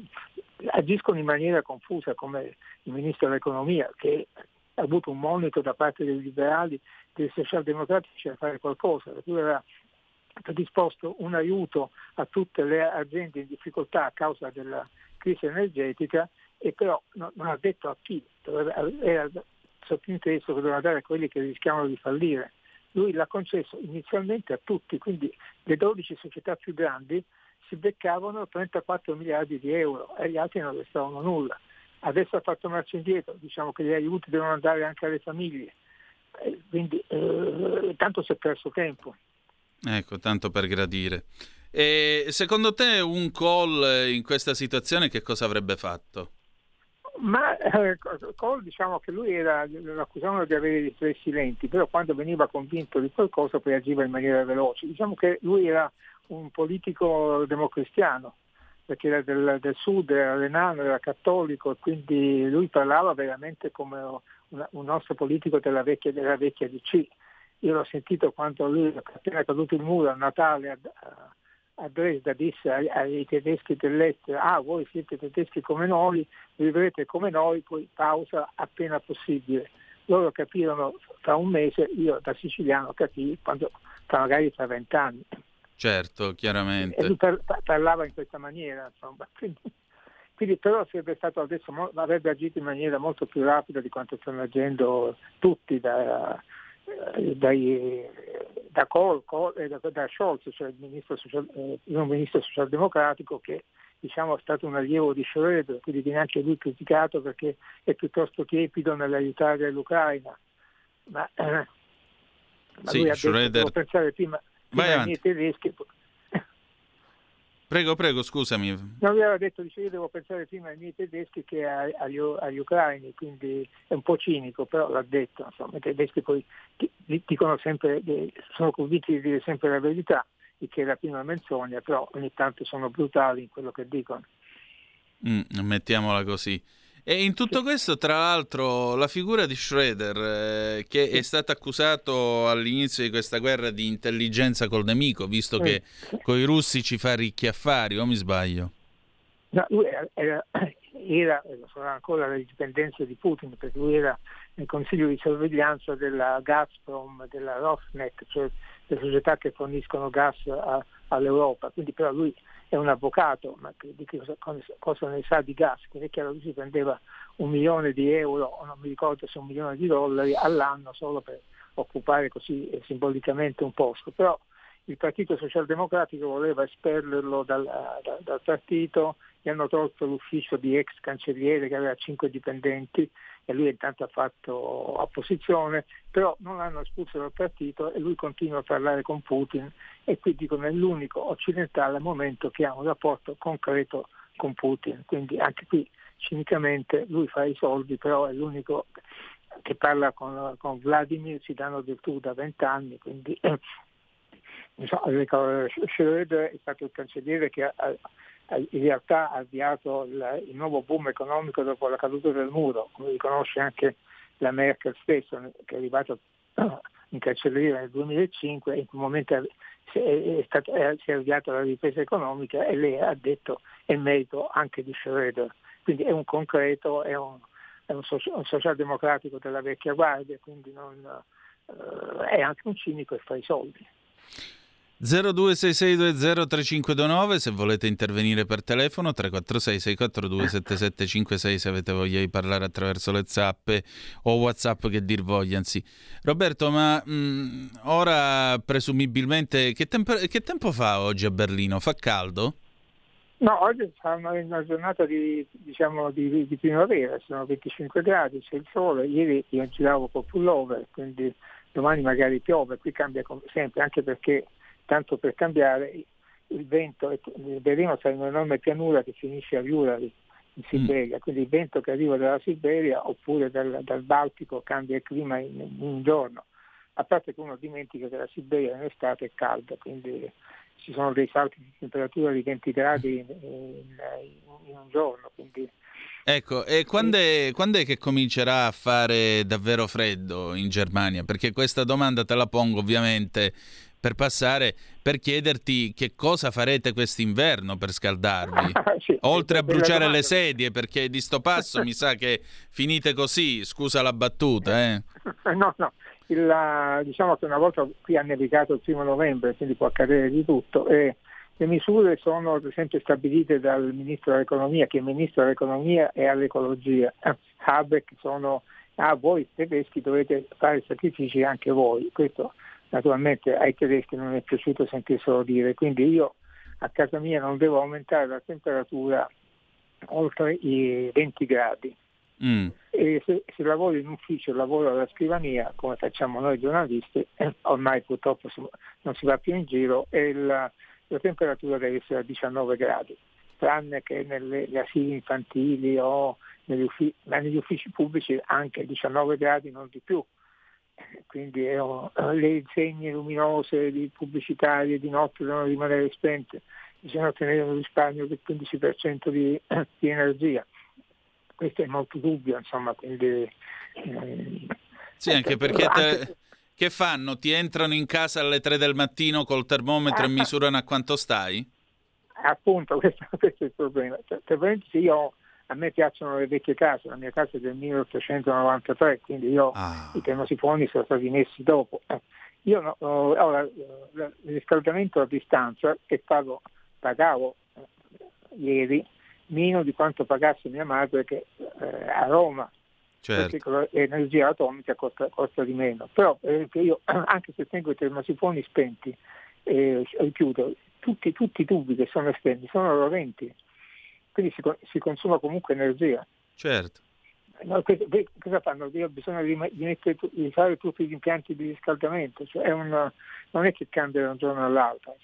agiscono in maniera confusa come il ministro dell'economia che ha avuto un monito da parte dei liberali, dei socialdemocratici a fare qualcosa, per cui aveva predisposto un aiuto a tutte le aziende in difficoltà a causa della crisi energetica e però no- non ha detto a chi, era sottinteso che doveva dare a quelli che rischiavano di fallire. Lui l'ha concesso inizialmente a tutti, quindi le 12 società più grandi si beccavano 34 miliardi di euro e gli altri non restavano nulla. Adesso ha fatto marcia indietro, diciamo che gli aiuti devono andare anche alle famiglie, Eh, quindi eh, tanto si è perso tempo. Ecco, tanto per gradire. E secondo te un call in questa situazione che cosa avrebbe fatto? Ma eh, Kohl diciamo che lui era, lo accusavano di avere i riflessi lenti, però quando veniva convinto di qualcosa poi agiva in maniera veloce. Diciamo che lui era un politico democristiano, perché era del, del sud, era renano, era cattolico, e quindi lui parlava veramente come una- un nostro politico della vecchia, della vecchia DC. Io l'ho sentito quando lui, appena caduto il muro a Natale a, a- a Dresda, disse ai, ai tedeschi dell'est, ah voi siete tedeschi come noi, vivrete come noi, poi pausa appena possibile. Loro capirono tra un mese, io da siciliano capii quando, tra magari tra vent'anni. Certo, E chiaramente. lui par- par- parlava in questa maniera, insomma. Quindi, quindi però sarebbe stato adesso, avrebbe agito in maniera molto più rapida di quanto stanno agendo tutti da, dai, da, Kohl, Kohl- eh, da, da Scholz, cioè il ministro, social, eh, il ministro socialdemocratico che diciamo, è stato un allievo di Schröder, quindi viene anche lui criticato perché è piuttosto tiepido nell'aiutare l'Ucraina. Ma, eh, ma Sì, lui ha detto, Schröder- pensare prima, prima ai tedeschi, Prego, prego, scusami. Non mi aveva detto, dice io devo pensare prima ai miei tedeschi che agli, agli ucraini, quindi è un po' cinico, però l'ha detto, insomma, i tedeschi poi di- di- dicono sempre, sono convinti di dire sempre la verità, il che è la prima menzogna, però ogni tanto sono brutali in quello che dicono. Mm, mettiamola così. E in tutto questo, tra l'altro, la figura di Schroeder, eh, che è stato accusato all'inizio di questa guerra di intelligenza col nemico, visto che con i russi ci fa ricchi affari, o mi sbaglio? No, lui era, era, era, ancora le dipendenze di Putin, perché lui era nel consiglio di sorveglianza della Gazprom, della Rosneft, cioè le società che forniscono gas a- all'Europa, quindi però lui è un avvocato, ma di cosa, cosa ne sa di gas, quindi è chiaro che si prendeva un milione di euro, o non mi ricordo se un milione di dollari all'anno solo per occupare così eh, simbolicamente un posto, però il Partito Socialdemocratico voleva espellerlo dal, da- dal partito, gli hanno tolto l'ufficio di ex cancelliere che aveva cinque dipendenti e lui intanto ha fatto opposizione, però non l'hanno espulso dal partito e lui continua a parlare con Putin e qui dicono è l'unico occidentale al momento che ha un rapporto concreto con Putin, quindi anche qui cinicamente lui fa i soldi, però è l'unico che parla con, con Vladimir, si danno del tu da vent'anni, quindi Schröder è stato il cancelliere che in realtà ha avviato il, nuovo boom economico dopo la caduta del muro, come riconosce anche la Merkel stessa, che è arrivata in cancelleria nel 2005 e in quel momento è, stato- è- si è avviata la ripresa economica e lei ha detto è merito anche di Schröder. Quindi è un concreto, è un, è un, soci- un socialdemocratico della vecchia guardia, quindi non, eh, è anche un cinico e fa i soldi. 0266203529 se volete intervenire per telefono 346 642 7756 se avete voglia di parlare attraverso le zappe o whatsapp che dir vogliansi Roberto ma mh, ora presumibilmente che, tempo- che tempo fa oggi a Berlino? Fa caldo? No, oggi sarà una, una giornata di, diciamo, di, di primavera, sono 25 gradi, c'è il sole, ieri io giravo col pullover, quindi domani magari piove, qui cambia come sempre, anche perché tanto per cambiare il vento, è- Berlino in un'enorme pianura che finisce a Urali in Siberia, quindi il vento che arriva dalla Siberia oppure dal, dal Baltico cambia il clima in, in un giorno, a parte che uno dimentica che la Siberia in estate è calda, quindi ci sono dei salti di temperatura di 20 gradi in, in- in un giorno, quindi Ecco, e quando è, quando è che comincerà a fare davvero freddo in Germania? Perché questa domanda te la pongo ovviamente per passare, per chiederti che cosa farete quest'inverno per scaldarvi. Oltre a bruciare le sedie, perché di sto passo mi sa che finite così, scusa la battuta, eh. no, no, il, diciamo che una volta qui ha nevicato il primo novembre, quindi può accadere di tutto e le misure sono sempre stabilite dal Ministro dell'Economia, che il Ministro dell'Economia è all'ecologia. Habeck sono, ah voi tedeschi dovete fare sacrifici anche voi. Questo naturalmente ai tedeschi non è piaciuto sentirselo dire, quindi io a casa mia non devo aumentare la temperatura oltre i 20 gradi Mm. e se, se lavoro in ufficio, lavoro alla scrivania, come facciamo noi giornalisti, eh, ormai purtroppo si- non si va più in giro e la, la temperatura deve essere a 19 gradi, tranne che nelle gli asili infantili o negli uffici, ma negli uffici pubblici anche 19 gradi, non di più. Quindi oh, le insegne luminose di pubblicitarie di notte devono rimanere spente, bisogna ottenere un risparmio del 15% di, di energia. Questo è molto dubbio, insomma, quindi... eh, Sì, anche perché te- che fanno? Ti entrano in casa alle 3 del mattino col termometro e misurano a quanto stai? Appunto, questo, questo è il problema. Cioè, io, a me piacciono le vecchie case, la mia casa è del 1893, quindi io i termosifoni sono stati messi dopo. Eh, Io no, ora, eh, il riscaldamento a distanza che pago, pagavo eh, ieri meno di quanto pagasse mia madre che eh, a Roma Certo. l'energia atomica costa, costa di meno. Però per esempio io, anche se tengo i termosifoni spenti, eh, chiudo, tutti, tutti i tubi che sono esterni sono roventi, quindi si, si consuma comunque energia. Certo. No, que- que- cosa fanno? Io bisogna rim- di, mettere tu- di fare tutti gli impianti di riscaldamento, cioè è un- non è che cambia da un giorno all'altro.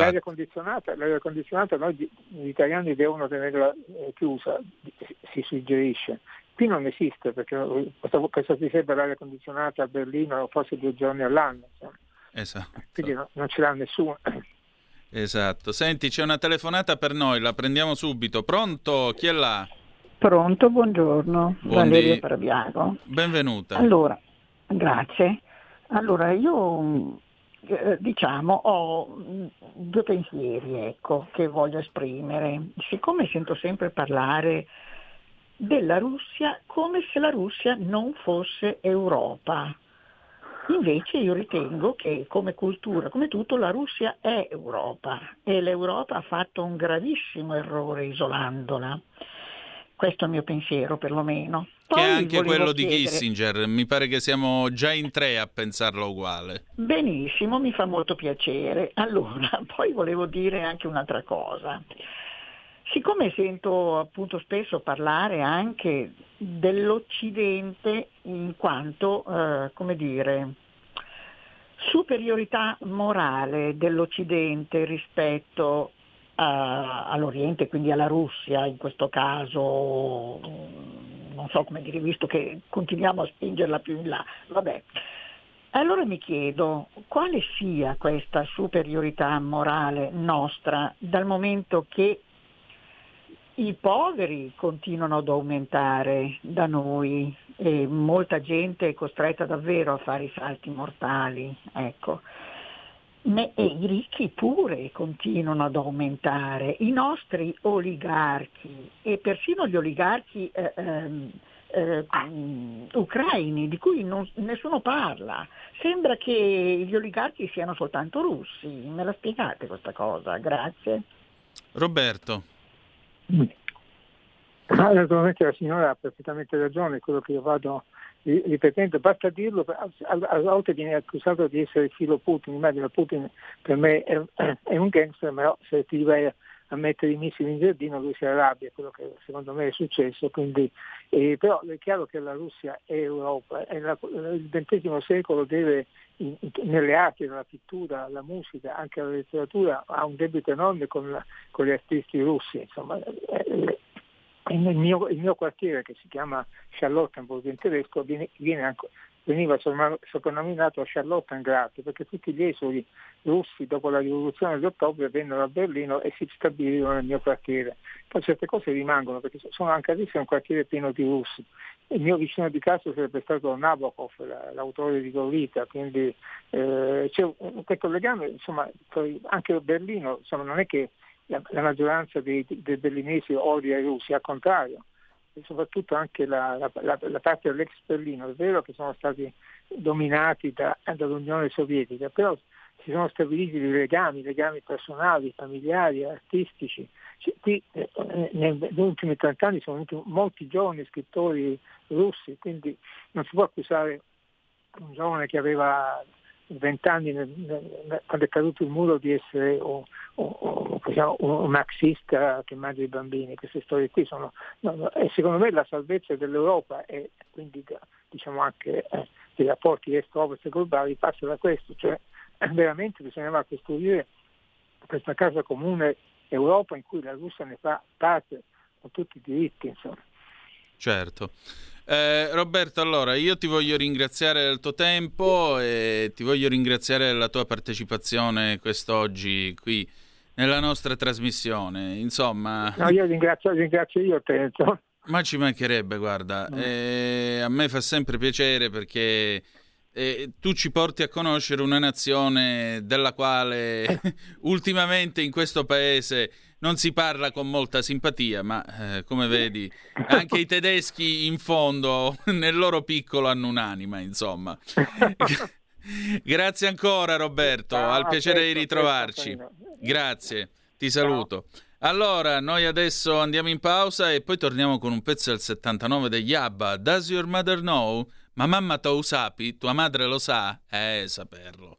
L'aria condizionata, l'aria condizionata noi gli italiani devono tenerla chiusa, si- suggerisce. Qui non esiste perché questa, questa si serve l'aria condizionata a Berlino forse due giorni all'anno, insomma. Esatto. quindi no- non ce l'ha nessuno. Esatto. Senti, c'è una telefonata per noi, la prendiamo subito. Pronto? Chi è là? Pronto, buongiorno, Buondì. Valeria Parabiago. Benvenuta. Allora, grazie. Allora, io eh, diciamo ho due pensieri ecco, che voglio esprimere. Siccome sento sempre parlare della Russia come se la Russia non fosse Europa. Invece io ritengo che come cultura, come tutto, la Russia è Europa e l'Europa ha fatto un gravissimo errore isolandola. Questo è il mio pensiero perlomeno. Che Poi è anche quello di chiedere- Kissinger. Mi pare che siamo già in tre a pensarlo uguale. Benissimo, mi fa molto piacere. Allora, poi volevo dire anche un'altra cosa. Siccome sento appunto spesso parlare anche dell'Occidente in quanto, eh, come dire, superiorità morale dell'Occidente rispetto a- all'Oriente, quindi alla Russia in questo caso, non so come dire, visto che continuiamo a spingerla più in là. Vabbè. Allora mi chiedo quale sia questa superiorità morale nostra dal momento che i poveri continuano ad aumentare da noi e molta gente è costretta davvero a fare i salti mortali, ecco. Ne- e i ricchi pure continuano ad aumentare, i nostri oligarchi e persino gli oligarchi eh, ehm, eh, mm, ucraini di cui non- nessuno parla. Sembra che gli oligarchi siano soltanto russi. Me la spiegate questa cosa? Grazie. Roberto. Ma naturalmente la signora ha perfettamente ragione, quello che io vado ri- ripetendo, basta dirlo, a, volte viene accusato di essere filo Putin, immagino Putin per me è, è un gangster, ma se ti vai a, mettere i missili in giardino lui si arrabbia, quello che secondo me è successo, quindi, eh, però è chiaro che la Russia è Europa, e la- il XX secolo deve in- nelle arti, nella pittura, la musica, anche la letteratura, ha un debito enorme con, la- con gli artisti russi, insomma, eh, e nel mio, il mio quartiere che si chiama Charlottenburg in tedesco viene, viene anche- veniva sopra- soprannominato Charlottengrad perché tutti gli esuli russi dopo la rivoluzione di ottobre vennero a Berlino e si stabilirono nel mio quartiere. Poi certe cose rimangono perché sono anche adesso un quartiere pieno di russi. Il mio vicino di casa sarebbe stato Nabokov, la- l'autore di Gorita, quindi eh, c'è un- questo legame, insomma, anche Berlino, insomma, non è che la, la maggioranza dei, dei berlinesi odia i russi, al contrario, e soprattutto anche la, la- la- parte dell'ex Berlino, è vero che sono stati dominati da- dall'Unione Sovietica, però si sono stabiliti dei legami, legami personali, familiari, artistici. Cioè, qui eh, negli ultimi 30 anni sono venuti molti giovani scrittori russi, quindi non si può accusare un giovane che aveva 20 anni nel- nel- quando è caduto il muro di essere o, diciamo, un, un marxista che mangia i bambini, queste storie qui sono, no, no, e secondo me la salvezza dell'Europa e quindi diciamo anche eh, dei rapporti est-ovest globali passa da questo, cioè veramente bisognava costruire questa casa comune Europa in cui la Russia ne fa parte con tutti i diritti, insomma. Certo. Eh, Roberto, allora io ti voglio ringraziare del tuo tempo e ti voglio ringraziare della tua partecipazione quest'oggi qui nella nostra trasmissione. Insomma, No, io ringrazio, ringrazio io te. insomma. ma ci mancherebbe, guarda, eh, a me fa sempre piacere perché eh, tu ci porti a conoscere una nazione della quale ultimamente in questo paese non si parla con molta simpatia, ma eh, come vedi anche i tedeschi in fondo nel loro piccolo hanno un'anima, insomma. Grazie ancora Roberto, Ah, al piacere di ritrovarci. Grazie, ti saluto. Allora, noi adesso andiamo in pausa e poi torniamo con un pezzo del 79 degli ABBA. Does your mother know? Ma mamma tu sapi? Tua madre lo sa? Eh, saperlo.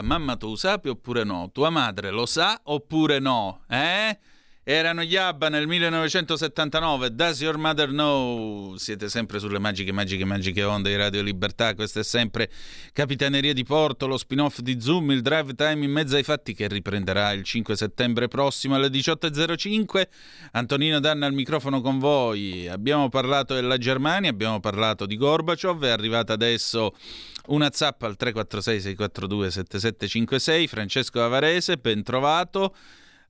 Mamma tu sapi oppure no? Tua madre lo sa oppure no? Eh? Erano gli ABBA nel 1979, Does Your Mother Know? Siete sempre sulle magiche, magiche, magiche onde di Radio Libertà, questa è sempre Capitaneria di Porto, lo spin-off di Zoom, il drive time in mezzo ai fatti che riprenderà il 5 settembre prossimo alle 18.05. Antonino Danna al microfono con voi. Abbiamo parlato della Germania, abbiamo parlato di Gorbaciov, è arrivata adesso una zappa al 346 642 7756, Francesco Avarese, ben trovato.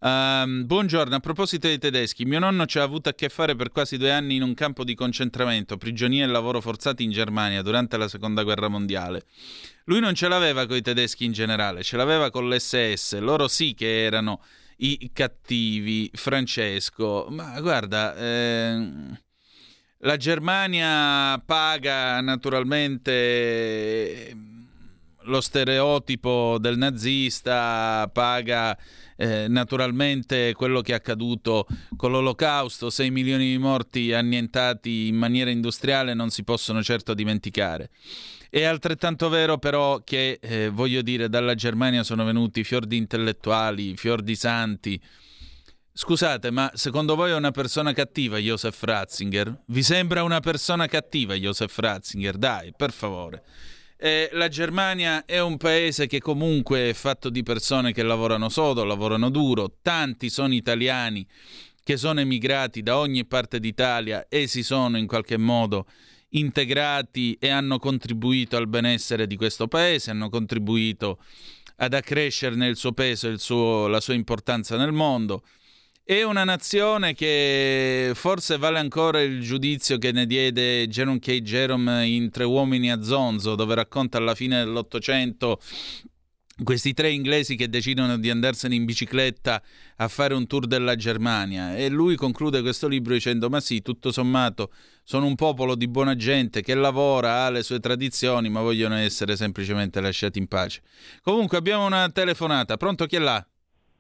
Um, buongiorno, a proposito dei tedeschi, mio nonno ci ha avuto a che fare per quasi due anni in un campo di concentramento, prigionia e lavoro forzati in Germania durante la seconda guerra mondiale. Lui non ce l'aveva con i tedeschi in generale, ce l'aveva con l'SS, loro sì che erano i cattivi, Francesco. Ma guarda, ehm, la Germania paga naturalmente lo stereotipo del nazista, paga eh, naturalmente quello che è accaduto con l'olocausto, 6 milioni di morti annientati in maniera industriale non si possono certo dimenticare. È altrettanto vero però che, eh, voglio dire, dalla Germania sono venuti fior di intellettuali, fior di santi. Scusate, ma secondo voi è una persona cattiva Joseph Ratzinger? Vi sembra una persona cattiva Joseph Ratzinger? Dai, per favore. Eh, la Germania è un paese che comunque è fatto di persone che lavorano sodo, lavorano duro, tanti sono italiani che sono emigrati da ogni parte d'Italia e si sono in qualche modo integrati e hanno contribuito al benessere di questo paese, hanno contribuito ad accrescerne il suo peso e la sua importanza nel mondo. È una nazione che forse vale ancora il giudizio che ne diede Jerome K. Jerome in Tre uomini a Zonzo, dove racconta alla fine dell'Ottocento questi tre inglesi che decidono di andarsene in bicicletta a fare un tour della Germania e lui conclude questo libro dicendo ma sì, tutto sommato sono un popolo di buona gente che lavora, ha le sue tradizioni ma vogliono essere semplicemente lasciati in pace. Comunque abbiamo una telefonata, pronto chi è là?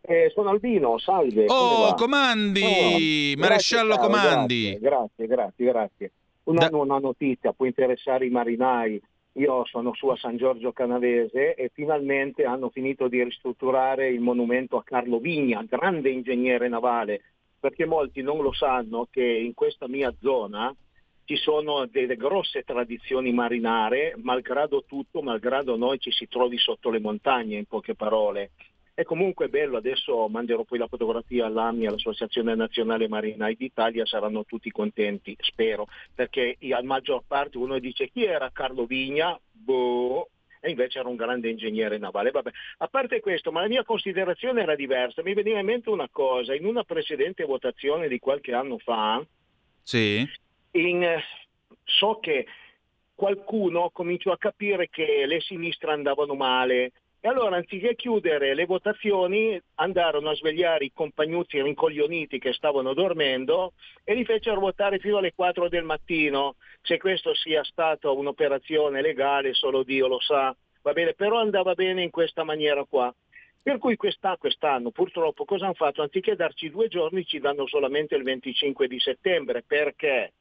Eh, sono Albino, salve. Oh, comandi, Oh, maresciallo grazie, comandi. Grazie, grazie, grazie. Una, una notizia può interessare i marinai. Io sono su a San Giorgio Canavese e finalmente hanno finito di ristrutturare il monumento a Carlo Vigna, grande ingegnere navale, perché molti non lo sanno che in questa mia zona ci sono delle grosse tradizioni marinare, malgrado tutto, malgrado noi ci si trovi sotto le montagne, in poche parole. È comunque bello, adesso manderò poi la fotografia all'AMI, all'Associazione Nazionale Marinai d'Italia, saranno tutti contenti, spero, perché a maggior parte uno dice chi era Carlo Vigna? Boh, e invece era un grande ingegnere navale. Vabbè. A parte questo, ma la mia considerazione era diversa, mi veniva in mente una cosa, in una precedente votazione di qualche anno fa, Sì. in- so che qualcuno cominciò a capire che le sinistre andavano male e allora anziché chiudere le votazioni andarono a svegliare i compagnuzi rincoglioniti che stavano dormendo e li fecero votare fino alle 4 del mattino. Se questo sia stata un'operazione legale solo Dio lo sa, va bene, però andava bene in questa maniera qua. Per cui quest'anno, quest'anno purtroppo cosa hanno fatto? Anziché darci due giorni ci danno solamente il 25 di settembre. Perché?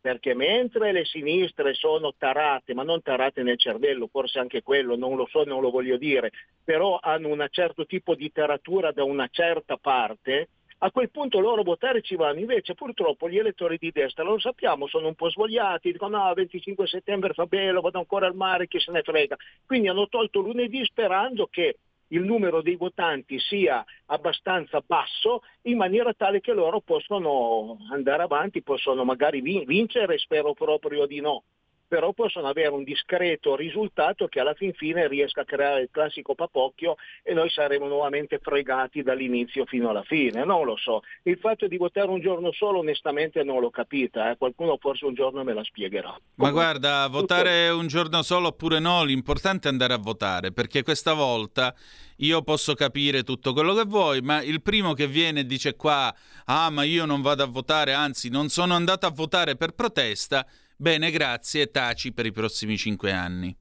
Perché mentre le sinistre sono tarate, ma non tarate nel cervello, forse anche quello, non lo so, non lo voglio dire, però hanno un certo tipo di taratura da una certa parte, a quel punto loro votare ci vanno. Invece purtroppo gli elettori di destra, lo sappiamo, sono un po' svogliati, dicono no, 25 settembre fa bello, vado ancora al mare, chi se ne frega. Quindi hanno tolto lunedì sperando che il numero dei votanti sia abbastanza basso in maniera tale che loro possono andare avanti, possono magari vin- vincere, spero proprio di no, però possono avere un discreto risultato che alla fin fine riesca a creare il classico papocchio e noi saremo nuovamente fregati dall'inizio fino alla fine, non lo so. Il fatto di votare un giorno solo onestamente non l'ho capita, eh. qualcuno forse un giorno me la spiegherà. Ma guarda, votare un giorno solo oppure no, l'importante è andare a votare, perché questa volta io posso capire tutto quello che vuoi, ma il primo che viene e dice qua, ah ma io non vado a votare, anzi non sono andato a votare per protesta, bene grazie, taci per i prossimi cinque anni.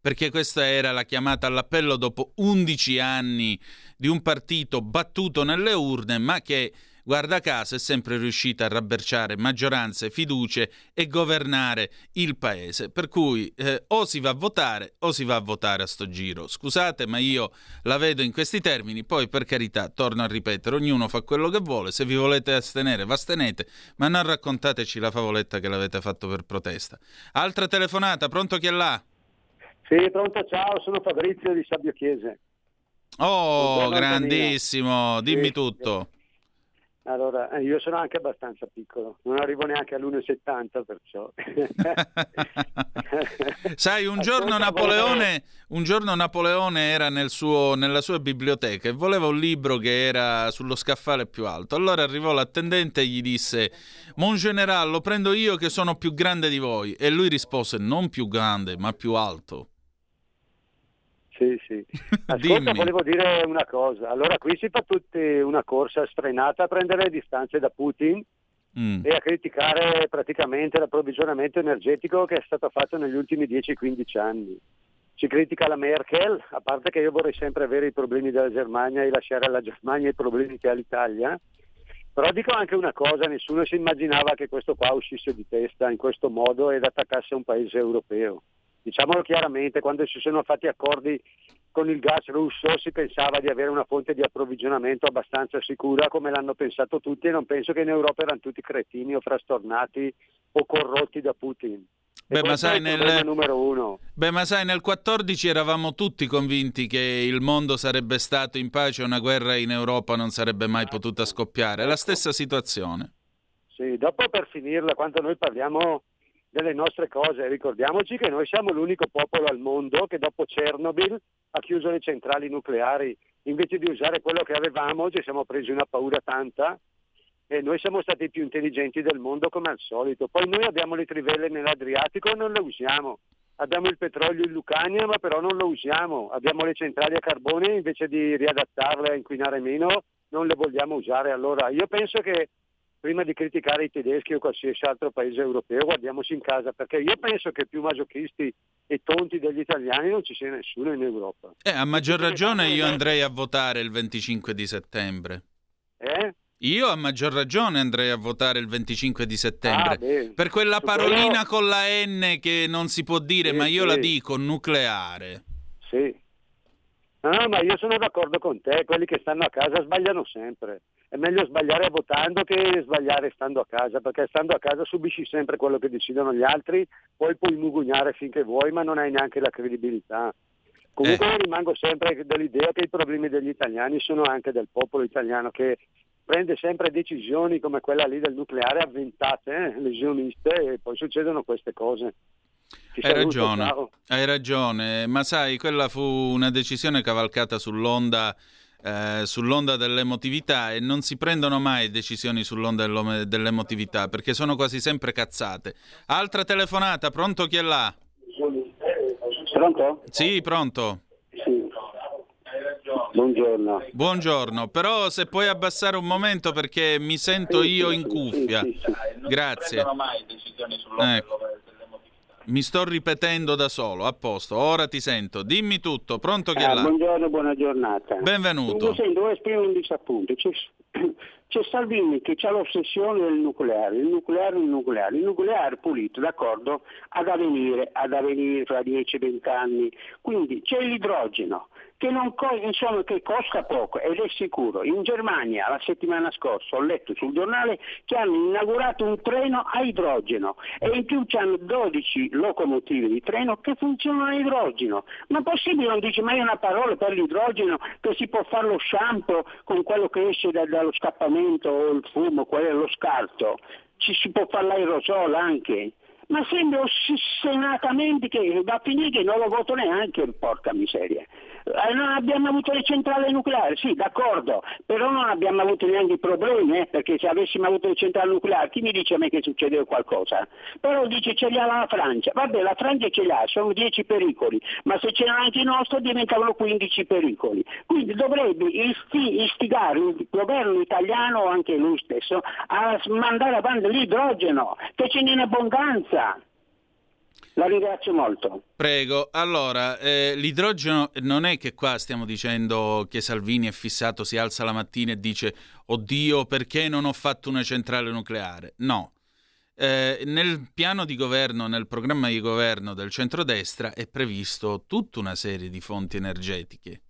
Perché questa era la chiamata all'appello dopo 11 anni di un partito battuto nelle urne, ma che guarda caso, è sempre riuscita a rabberciare maggioranze, fiducie e governare il paese. Per cui eh, o si va a votare o si va a votare a sto giro. Scusate, ma io la vedo in questi termini. Poi, per carità, torno a ripetere, ognuno fa quello che vuole. Se vi volete astenere, vi astenete, ma non raccontateci la favoletta che l'avete fatto per protesta. Altra telefonata, pronto chi è là? Sì, pronto, ciao, sono Fabrizio di Sabbio Chiese. Oh, grandissimo, dimmi Sì, tutto. Allora, eh, io sono anche abbastanza piccolo, non arrivo neanche all'1,70 perciò. Sai, un giorno, Napoleone, un giorno Napoleone era nel suo- nella sua biblioteca e voleva un libro che era sullo scaffale più alto. Allora arrivò l'attendente e gli disse: Mon general, lo prendo io che sono più grande di voi. E lui rispose: Non più grande, ma più alto. Sì, sì. Ascolta, volevo dire una cosa. Allora, qui si fa tutti una corsa sfrenata a prendere le distanze da Putin Mm. e a criticare praticamente l'approvvigionamento energetico che è stato fatto negli ultimi 10-15 anni. Si critica la Merkel, a parte che io vorrei sempre avere i problemi della Germania e lasciare alla Germania i problemi che ha l'Italia, però dico anche una cosa, nessuno si immaginava che questo qua uscisse di testa in questo modo ed attaccasse un paese europeo. Diciamolo chiaramente, quando si sono fatti accordi con il gas russo si pensava di avere una fonte di approvvigionamento abbastanza sicura come l'hanno pensato tutti e non penso che in Europa erano tutti cretini o frastornati o corrotti da Putin. Beh, ma sai, nel, beh, ma sai, nel 14 eravamo tutti convinti che il mondo sarebbe stato in pace e una guerra in Europa non sarebbe mai potuta scoppiare. È la stessa situazione. Sì, dopo per finirla, quando noi parliamo delle nostre cose, ricordiamoci che noi siamo l'unico popolo al mondo che dopo Chernobyl ha chiuso le centrali nucleari. Invece di usare quello che avevamo, ci siamo presi una paura tanta e noi siamo stati più intelligenti del mondo come al solito. Poi noi abbiamo le trivelle nell'Adriatico e non le usiamo. Abbiamo il petrolio in Lucania ma però non lo usiamo. Abbiamo le centrali a carbone invece di riadattarle a inquinare meno non le vogliamo usare. Allora io penso che prima di criticare i tedeschi o qualsiasi altro paese europeo guardiamoci in casa perché io penso che più masochisti e tonti degli italiani non ci sia nessuno in Europa. Eh, a maggior ragione io andrei a votare il 25 di settembre. Eh? Io a maggior ragione andrei a votare il 25 di settembre. Ah, per quella parolina con la N che non si può dire, Sì, ma io sì. la dico, nucleare. Sì. No, ma io sono d'accordo con te, quelli che stanno a casa sbagliano sempre. È meglio sbagliare votando che sbagliare stando a casa, perché stando a casa subisci sempre quello che decidono gli altri, poi puoi mugugnare finché vuoi, ma non hai neanche la credibilità. Comunque io rimango sempre dell'idea che i problemi degli italiani sono anche del popolo italiano che prende sempre decisioni come quella lì del nucleare avventate, eh, lesioniste, e poi succedono queste cose. Hai ragione, hai ragione, ma sai, quella fu una decisione cavalcata sull'onda, eh, sull'onda dell'emotività e non si prendono mai decisioni sull'onda dell'emotività perché sono quasi sempre cazzate. Altra telefonata, pronto chi è là? Pronto? Sì, pronto. Sì. Buongiorno. Buongiorno, però se puoi abbassare un momento perché mi sento io in cuffia. Grazie. Ecco. Mi sto ripetendo da solo, a posto, ora ti sento. Dimmi tutto, pronto chi è Ah, là? buongiorno, buona giornata. Benvenuto. Io sento, esprimo un disappunto. C'è, c'è Salvini che ha l'ossessione del nucleare, il nucleare, il nucleare. Il nucleare pulito, d'accordo, ad avvenire, ad avvenire fra 10-20 anni. Quindi c'è l'idrogeno che, non insomma, che costa poco ed è sicuro. In Germania la settimana scorsa ho letto sul giornale che hanno inaugurato un treno a idrogeno e in più hanno 12 locomotive di treno che funzionano a idrogeno. Ma possibile non dice mai una parola per l'idrogeno che si può fare lo shampoo con quello che esce da- dallo scappamento o il fumo, quello è lo scarto. Ci si può fare l'aerosol anche. Ma sembra ossessionatamente che va a finire che non lo voto neanche, porca miseria. Eh, non abbiamo avuto le centrali nucleari, sì, d'accordo, però non abbiamo avuto neanche i problemi, eh, perché se avessimo avuto le centrali nucleari, chi mi dice a me che succedeva qualcosa? Però dice ce li ha la Francia, vabbè la Francia ce li ha, sono 10 pericoli, ma se c'erano anche i nostri diventavano 15 pericoli. Quindi dovrebbe isti- istigare il governo italiano, o anche lui stesso, a mandare avanti l'idrogeno, che ce n'è in abbondanza. La ringrazio molto. Prego, allora, eh, l'idrogeno non è che qua stiamo dicendo che Salvini è fissato, si alza la mattina e dice oddio perché non ho fatto una centrale nucleare. No, eh, nel piano di governo, nel programma di governo del centrodestra è previsto tutta una serie di fonti energetiche,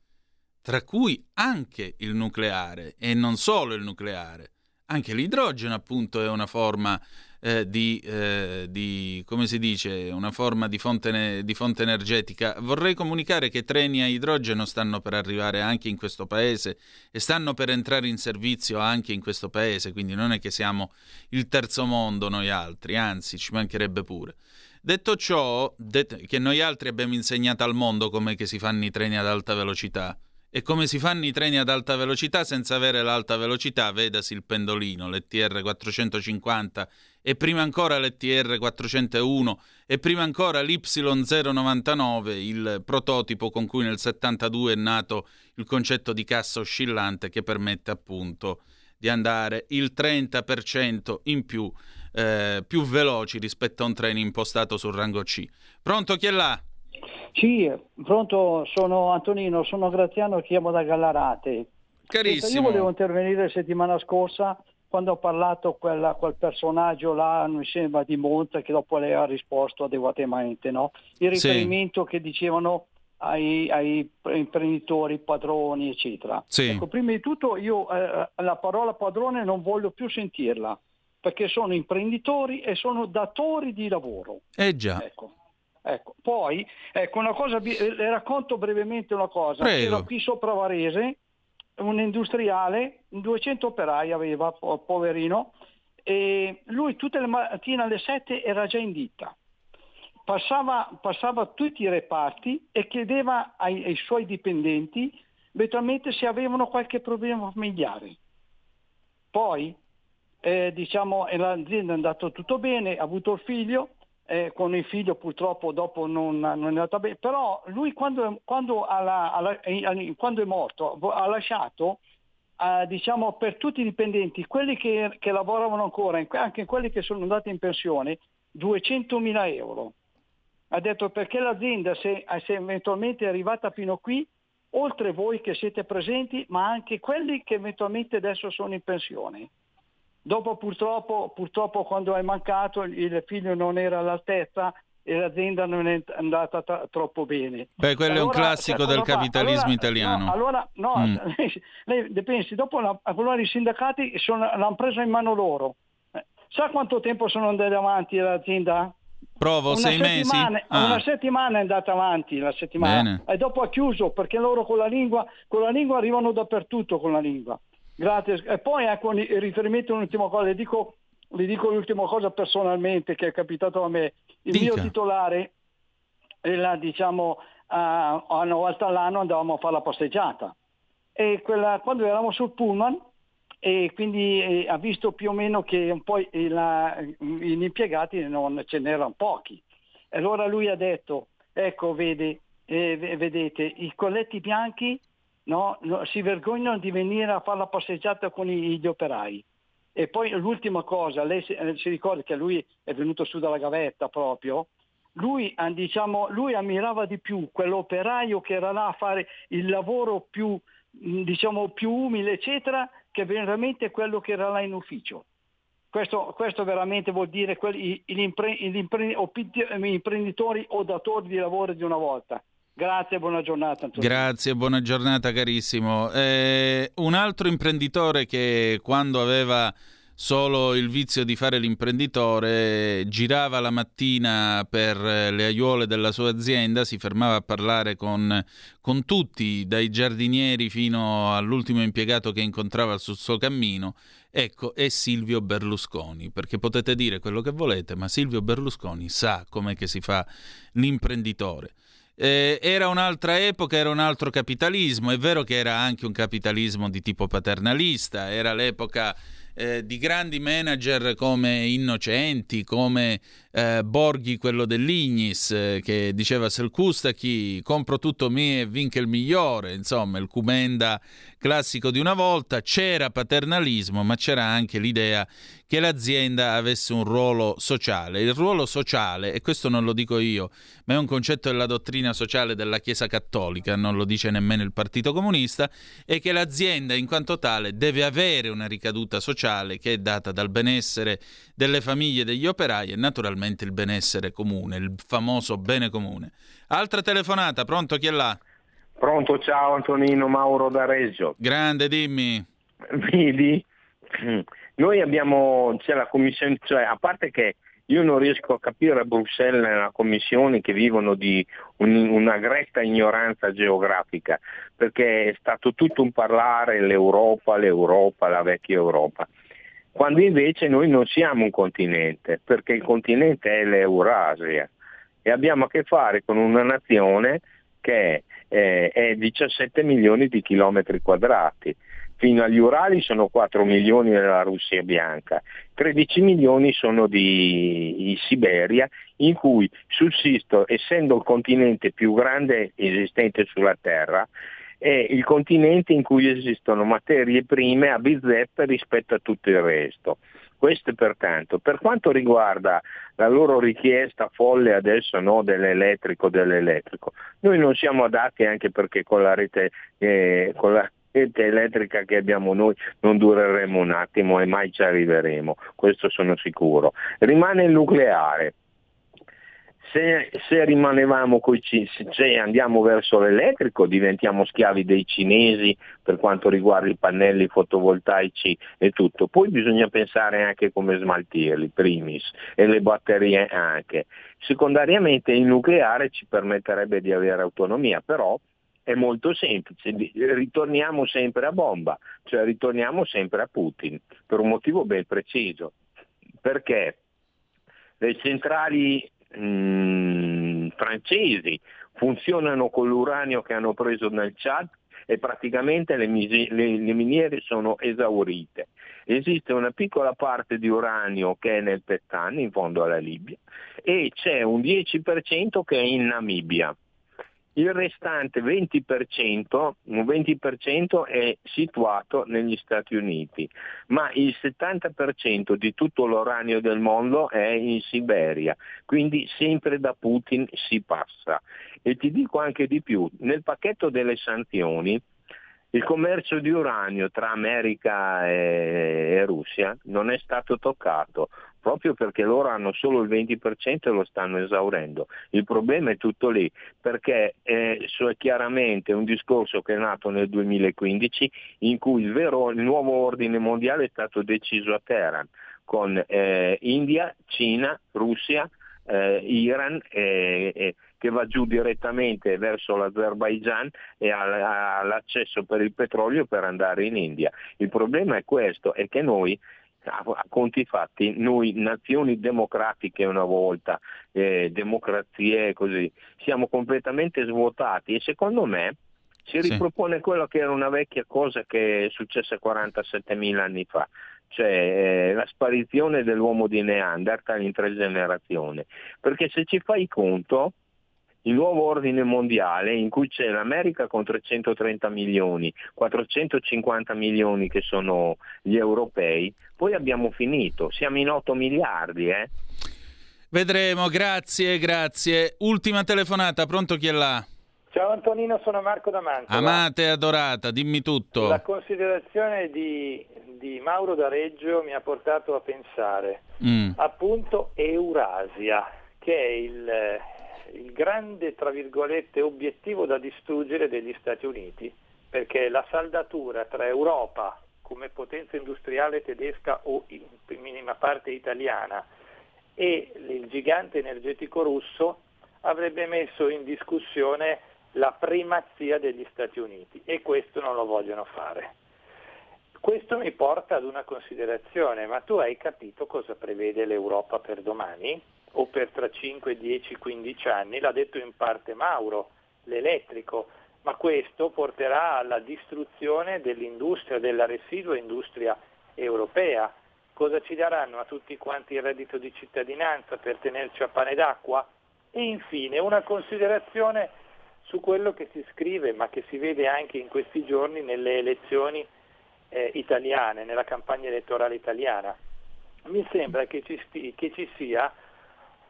tra cui anche il nucleare e non solo il nucleare. Anche l'idrogeno appunto è una forma eh, di, eh, di, come si dice, una forma di fonte, di fonte, energetica. Vorrei comunicare che treni a idrogeno stanno per arrivare anche in questo paese e stanno per entrare in servizio anche in questo paese, quindi non è che siamo il terzo mondo noi altri, anzi ci mancherebbe pure. Detto ciò, det- che noi altri abbiamo insegnato al mondo come si fanno i treni ad alta velocità, e come si fanno i treni ad alta velocità senza avere l'alta velocità, vedasi il pendolino, l'ETR 450 e prima ancora l'ETR 401 e prima ancora l'Y099, il prototipo con cui nel 72 è nato il concetto di cassa oscillante che permette appunto di andare il 30% in più, eh, più veloci rispetto a un treno impostato sul rango C. Pronto chi è là? Sì, pronto, sono Antonino, sono Graziano, chiamo da Gallarate. Carissimo. Io volevo intervenire settimana scorsa quando ho parlato quella, quel personaggio là, mi sembra di Monte, che dopo lei ha risposto adeguatamente, no? Il Sì. riferimento che dicevano ai, ai imprenditori, padroni, eccetera. Sì. Ecco, prima di tutto io eh, la parola padrone non voglio più sentirla, perché sono imprenditori e sono datori di lavoro. Eh già. Ecco. Ecco, poi ecco una cosa, eh, le racconto brevemente una cosa. Prego. Era qui sopra Varese, un industriale, 200 operai aveva, po- poverino, e lui tutte le mattine alle 7 era già in ditta. Passava, passava tutti i reparti e chiedeva ai, ai suoi dipendenti eventualmente se avevano qualche problema familiare. Poi, eh, diciamo, l'azienda è andato tutto bene, ha avuto il figlio, eh, con il figlio purtroppo dopo non, non è andata bene, però lui quando, quando, alla- alla- eh, quando è morto ha lasciato, eh, diciamo, per tutti i dipendenti, quelli che, che lavoravano ancora, anche quelli che sono andati in pensione, 200.000 euro. Ha detto perché l'azienda se, se eventualmente è arrivata fino qui, oltre voi che siete presenti, ma anche quelli che eventualmente adesso sono in pensione. Dopo purtroppo, purtroppo quando è mancato il- figlio non era all'altezza e l'azienda non è andata tra- troppo bene. Beh, quello è un Allora, classico del capitalismo Allora, italiano. No, allora, no, Mm. lei, lei pensi, dopo la, allora i sindacati sono- l'hanno preso in mano loro. Eh, Sa quanto tempo sono andati avanti l'azienda? Provo una sei mesi? Ah. una settimana è andata avanti la settimana Bene. e dopo ha chiuso perché loro con la lingua con la lingua arrivano dappertutto con la lingua grazie e poi ecco il riferimento a un'ultima cosa le dico, le dico l'ultima cosa personalmente che è capitato a me il Dica. mio titolare e la, diciamo a una volta all'anno andavamo a fare la passeggiata e quella- quando eravamo sul pullman e quindi eh, ha visto più o meno che un po' la- gli impiegati non ce n'erano pochi. E allora lui ha detto, ecco vede, eh, vedete, i colletti bianchi no, no, si vergognano di venire a fare la passeggiata con i- gli operai. E poi l'ultima cosa, lei si, eh, si ricorda che lui è venuto su dalla gavetta proprio, lui, ah, diciamo, lui ammirava di più quell'operaio che era là a fare il lavoro più, mh, diciamo, più umile, eccetera, che veramente quello che era là in ufficio. Questo, questo veramente vuol dire quelli, gli gli imprenditori o datori di lavoro di una volta. Grazie buona giornata. Antonio. Grazie, buona giornata carissimo. Eh, un altro imprenditore che quando aveva solo il vizio di fare l'imprenditore girava la mattina per eh, le aiuole della sua azienda, si fermava a parlare con, con tutti, dai giardinieri fino all'ultimo impiegato che incontrava sul suo cammino. Ecco, è Silvio Berlusconi, perché potete dire quello che volete, ma Silvio Berlusconi sa com'è che si fa l'imprenditore. Eh, era un'altra epoca, era un altro capitalismo. È vero che era anche un capitalismo di tipo paternalista, era l'epoca eh, di grandi manager come Innocenti, come eh, Borghi, quello dell'Ignis, eh, che diceva se il Custacchi compro tutto me e vinca il migliore, insomma il Cumenda classico di una volta, c'era paternalismo ma c'era anche l'idea che l'azienda avesse un ruolo sociale. Il ruolo sociale, e questo non lo dico io, ma è un concetto della dottrina sociale della Chiesa Cattolica, non lo dice nemmeno il Partito Comunista, è che l'azienda in quanto tale deve avere una ricaduta sociale che è data dal benessere delle famiglie degli operai e naturalmente il benessere comune, il famoso bene comune. Altra telefonata, pronto chi è là? Pronto, ciao Antonino Mauro da Reggio. Grande, dimmi. Vedi? Noi abbiamo, c'è la commissione, cioè a parte che io non riesco a capire a Bruxelles nella commissione che vivono di un, una gretta ignoranza geografica, perché è stato tutto un parlare l'Europa, l'Europa, la vecchia Europa, quando invece noi non siamo un continente, perché il continente è l'Eurasia e abbiamo a che fare con una nazione che eh, è 17 milioni di chilometri quadrati. Fino agli Urali sono 4 milioni della Russia bianca, 13 milioni sono di, Siberia, in cui sussisto, essendo il continente più grande esistente sulla Terra, è il continente in cui esistono materie prime a bizzeffe rispetto a tutto il resto. Questo pertanto, per quanto riguarda la loro richiesta folle adesso no, dell'elettrico, dell'elettrico, noi non siamo adatti anche perché con la rete, eh, con la rete elettrica che abbiamo noi non dureremo un attimo e mai ci arriveremo, questo sono sicuro. Rimane il nucleare. Se, se rimanevamo coi, se andiamo verso l'elettrico diventiamo schiavi dei cinesi per quanto riguarda i pannelli fotovoltaici e tutto. Poi bisogna pensare anche come smaltirli, primis, e le batterie anche. Secondariamente il nucleare ci permetterebbe di avere autonomia, però è molto semplice, ritorniamo sempre a bomba, cioè ritorniamo sempre a Putin, per un motivo ben preciso, perché le centrali mh, mm, francesi funzionano con l'uranio che hanno preso nel Chad e praticamente le, misi- le, le, miniere sono esaurite. Esiste una piccola parte di uranio che è nel Pettan, in fondo alla Libia, e c'è un 10% che è in Namibia. Il restante 20%, un 20% è situato negli Stati Uniti, ma il 70% di tutto l'uranio del mondo è in Siberia, quindi sempre da Putin si passa. E ti dico anche di più, nel pacchetto delle sanzioni il commercio di uranio tra America e, e Russia non è stato toccato, proprio perché loro hanno solo il 20% e lo stanno esaurendo. Il problema è tutto lì, perché è, è chiaramente un discorso che è nato nel 2015 in cui il, vero, il nuovo ordine mondiale è stato deciso a Teheran con eh, India, Cina, Russia, eh, Iran e, e che va giù direttamente verso l'Azerbaijan e ha, ha l'accesso per il petrolio per andare in India. Il problema è questo, è che noi a conti fatti, noi nazioni democratiche una volta, eh, democrazie così, siamo completamente svuotati e secondo me si ripropone sì. quello che era una vecchia cosa che è successa 47.000 anni fa, cioè eh, la sparizione dell'uomo di Neanderthal in tre generazioni. Perché se ci fai conto, il nuovo ordine mondiale in cui c'è l'America con 330 milioni, 450 milioni che sono gli europei, poi abbiamo finito, siamo in 8 miliardi. Eh? Vedremo, grazie, grazie. Ultima telefonata, pronto chi è là? Ciao Antonino, sono Marco da Mantova. Amate e adorata, dimmi tutto. La considerazione di, di Mauro da Reggio mi ha portato a pensare mm. appunto Eurasia, che è il il grande, tra virgolette, obiettivo da distruggere degli Stati Uniti, perché la saldatura tra Europa come potenza industriale tedesca o in minima parte italiana e il gigante energetico russo avrebbe messo in discussione la primazia degli Stati Uniti e questo non lo vogliono fare. Questo mi porta ad una considerazione, ma tu hai capito cosa prevede l'Europa per domani? O per tra 5, 10, 15 anni, l'ha detto in parte Mauro, l'elettrico, ma questo porterà alla distruzione dell'industria, della residua industria europea. Cosa ci daranno a tutti quanti il reddito di cittadinanza per tenerci a pane d'acqua? E infine una considerazione su quello che si scrive, ma che si vede anche in questi giorni nelle elezioni eh, italiane, nella campagna elettorale italiana. Mi sembra che ci, sti- che ci sia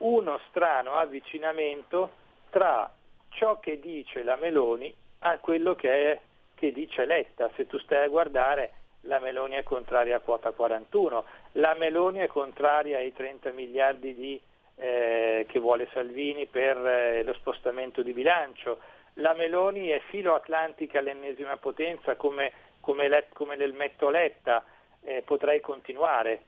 uno strano avvicinamento tra ciò che dice la Meloni a quello che, è, che dice Letta. Se tu stai a guardare, la Meloni è contraria a quota 41, la Meloni è contraria ai 30 miliardi di, eh, che vuole Salvini per eh, lo spostamento di bilancio, la Meloni è filo atlantica all'ennesima potenza come, come, let, come l'elmetto Letta, eh, potrei continuare.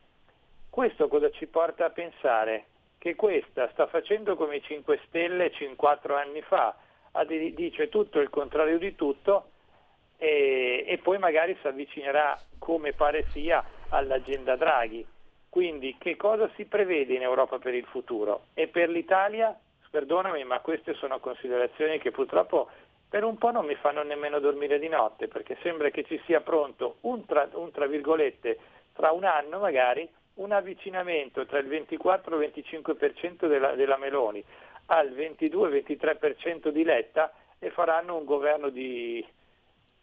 Questo cosa ci porta a pensare? Che questa sta facendo come i 5 Stelle 5-4 anni fa, dice tutto il contrario di tutto e, e poi magari si avvicinerà, come pare sia, all'agenda Draghi. Quindi che cosa si prevede in Europa per il futuro? E per l'Italia? Perdonami, ma queste sono considerazioni che purtroppo per un po' non mi fanno nemmeno dormire di notte, perché sembra che ci sia pronto un tra, un, tra virgolette, tra un anno magari, un avvicinamento tra il 24 e il 25% della, della Meloni al 22-23% di Letta e faranno un governo, di,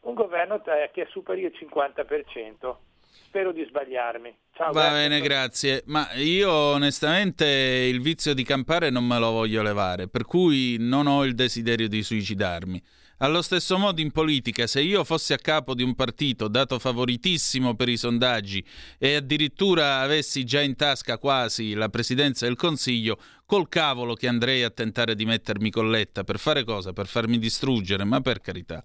un governo che superi il 50%. Spero di sbagliarmi. Ciao, Va grazie. bene, grazie. Ma io onestamente il vizio di campare non me lo voglio levare, per cui non ho il desiderio di suicidarmi. Allo stesso modo in politica, se io fossi a capo di un partito dato favoritissimo per i sondaggi e addirittura avessi già in tasca quasi la presidenza del Consiglio, col cavolo che andrei a tentare di mettermi colletta per fare cosa? Per farmi distruggere, ma per carità.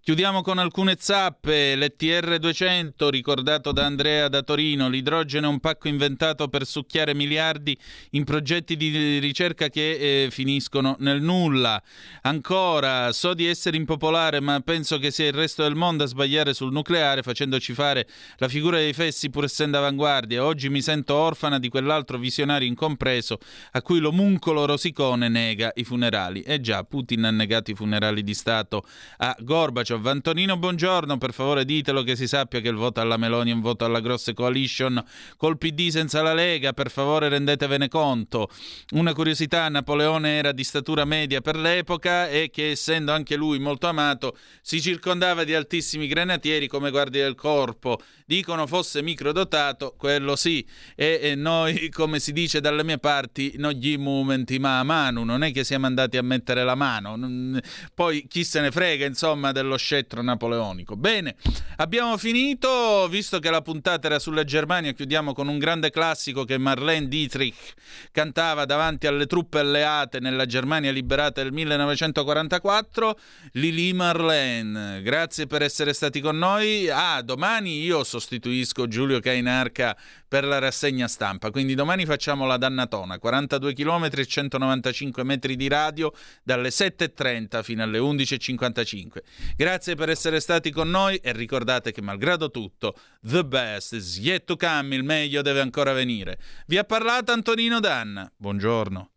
Chiudiamo con alcune zappe, l'ETR 200 ricordato da Andrea da Torino, l'idrogeno è un pacco inventato per succhiare miliardi in progetti di ricerca che eh, finiscono nel nulla. Ancora, so di essere impopolare, ma penso che sia il resto del mondo a sbagliare sul nucleare facendoci fare la figura dei fessi pur essendo avanguardia. Oggi mi sento orfana di quell'altro visionario incompreso a cui l'omuncolo rosicone nega i funerali. E già, Putin ha negato i funerali di Stato a Gorbaciov. Antonino, buongiorno, per favore ditelo che si sappia che il voto alla Meloni è un voto alla grosse coalition col PD senza la Lega, per favore rendetevene conto. Una curiosità, Napoleone era di statura media per l'epoca e che essendo anche lui molto amato si circondava di altissimi granatieri come guardie del corpo. Dicono fosse microdotato, quello sì, e, e noi, come si dice dalle mie parti, non gli momenti ma a mano, non è che siamo andati a mettere la mano. Poi chi se ne frega, insomma, dello scettro napoleonico. Bene, abbiamo finito, visto che la puntata era sulla Germania, chiudiamo con un grande classico che Marlene Dietrich cantava davanti alle truppe alleate nella Germania liberata del 1944. Lili Marlene, grazie per essere stati con noi. Ah, domani io sostituisco Giulio Cainarca per la rassegna stampa, quindi domani facciamo la dannatona, 42 km e 195 metri di radio dalle 7.30 fino alle 11.55. Grazie per essere stati con noi e ricordate che malgrado tutto, the best is yet to come, il meglio deve ancora venire. Vi ha parlato Antonino Danna, buongiorno.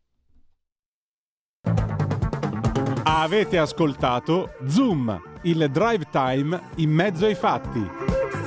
Avete ascoltato Zoom, il drive time in mezzo ai fatti.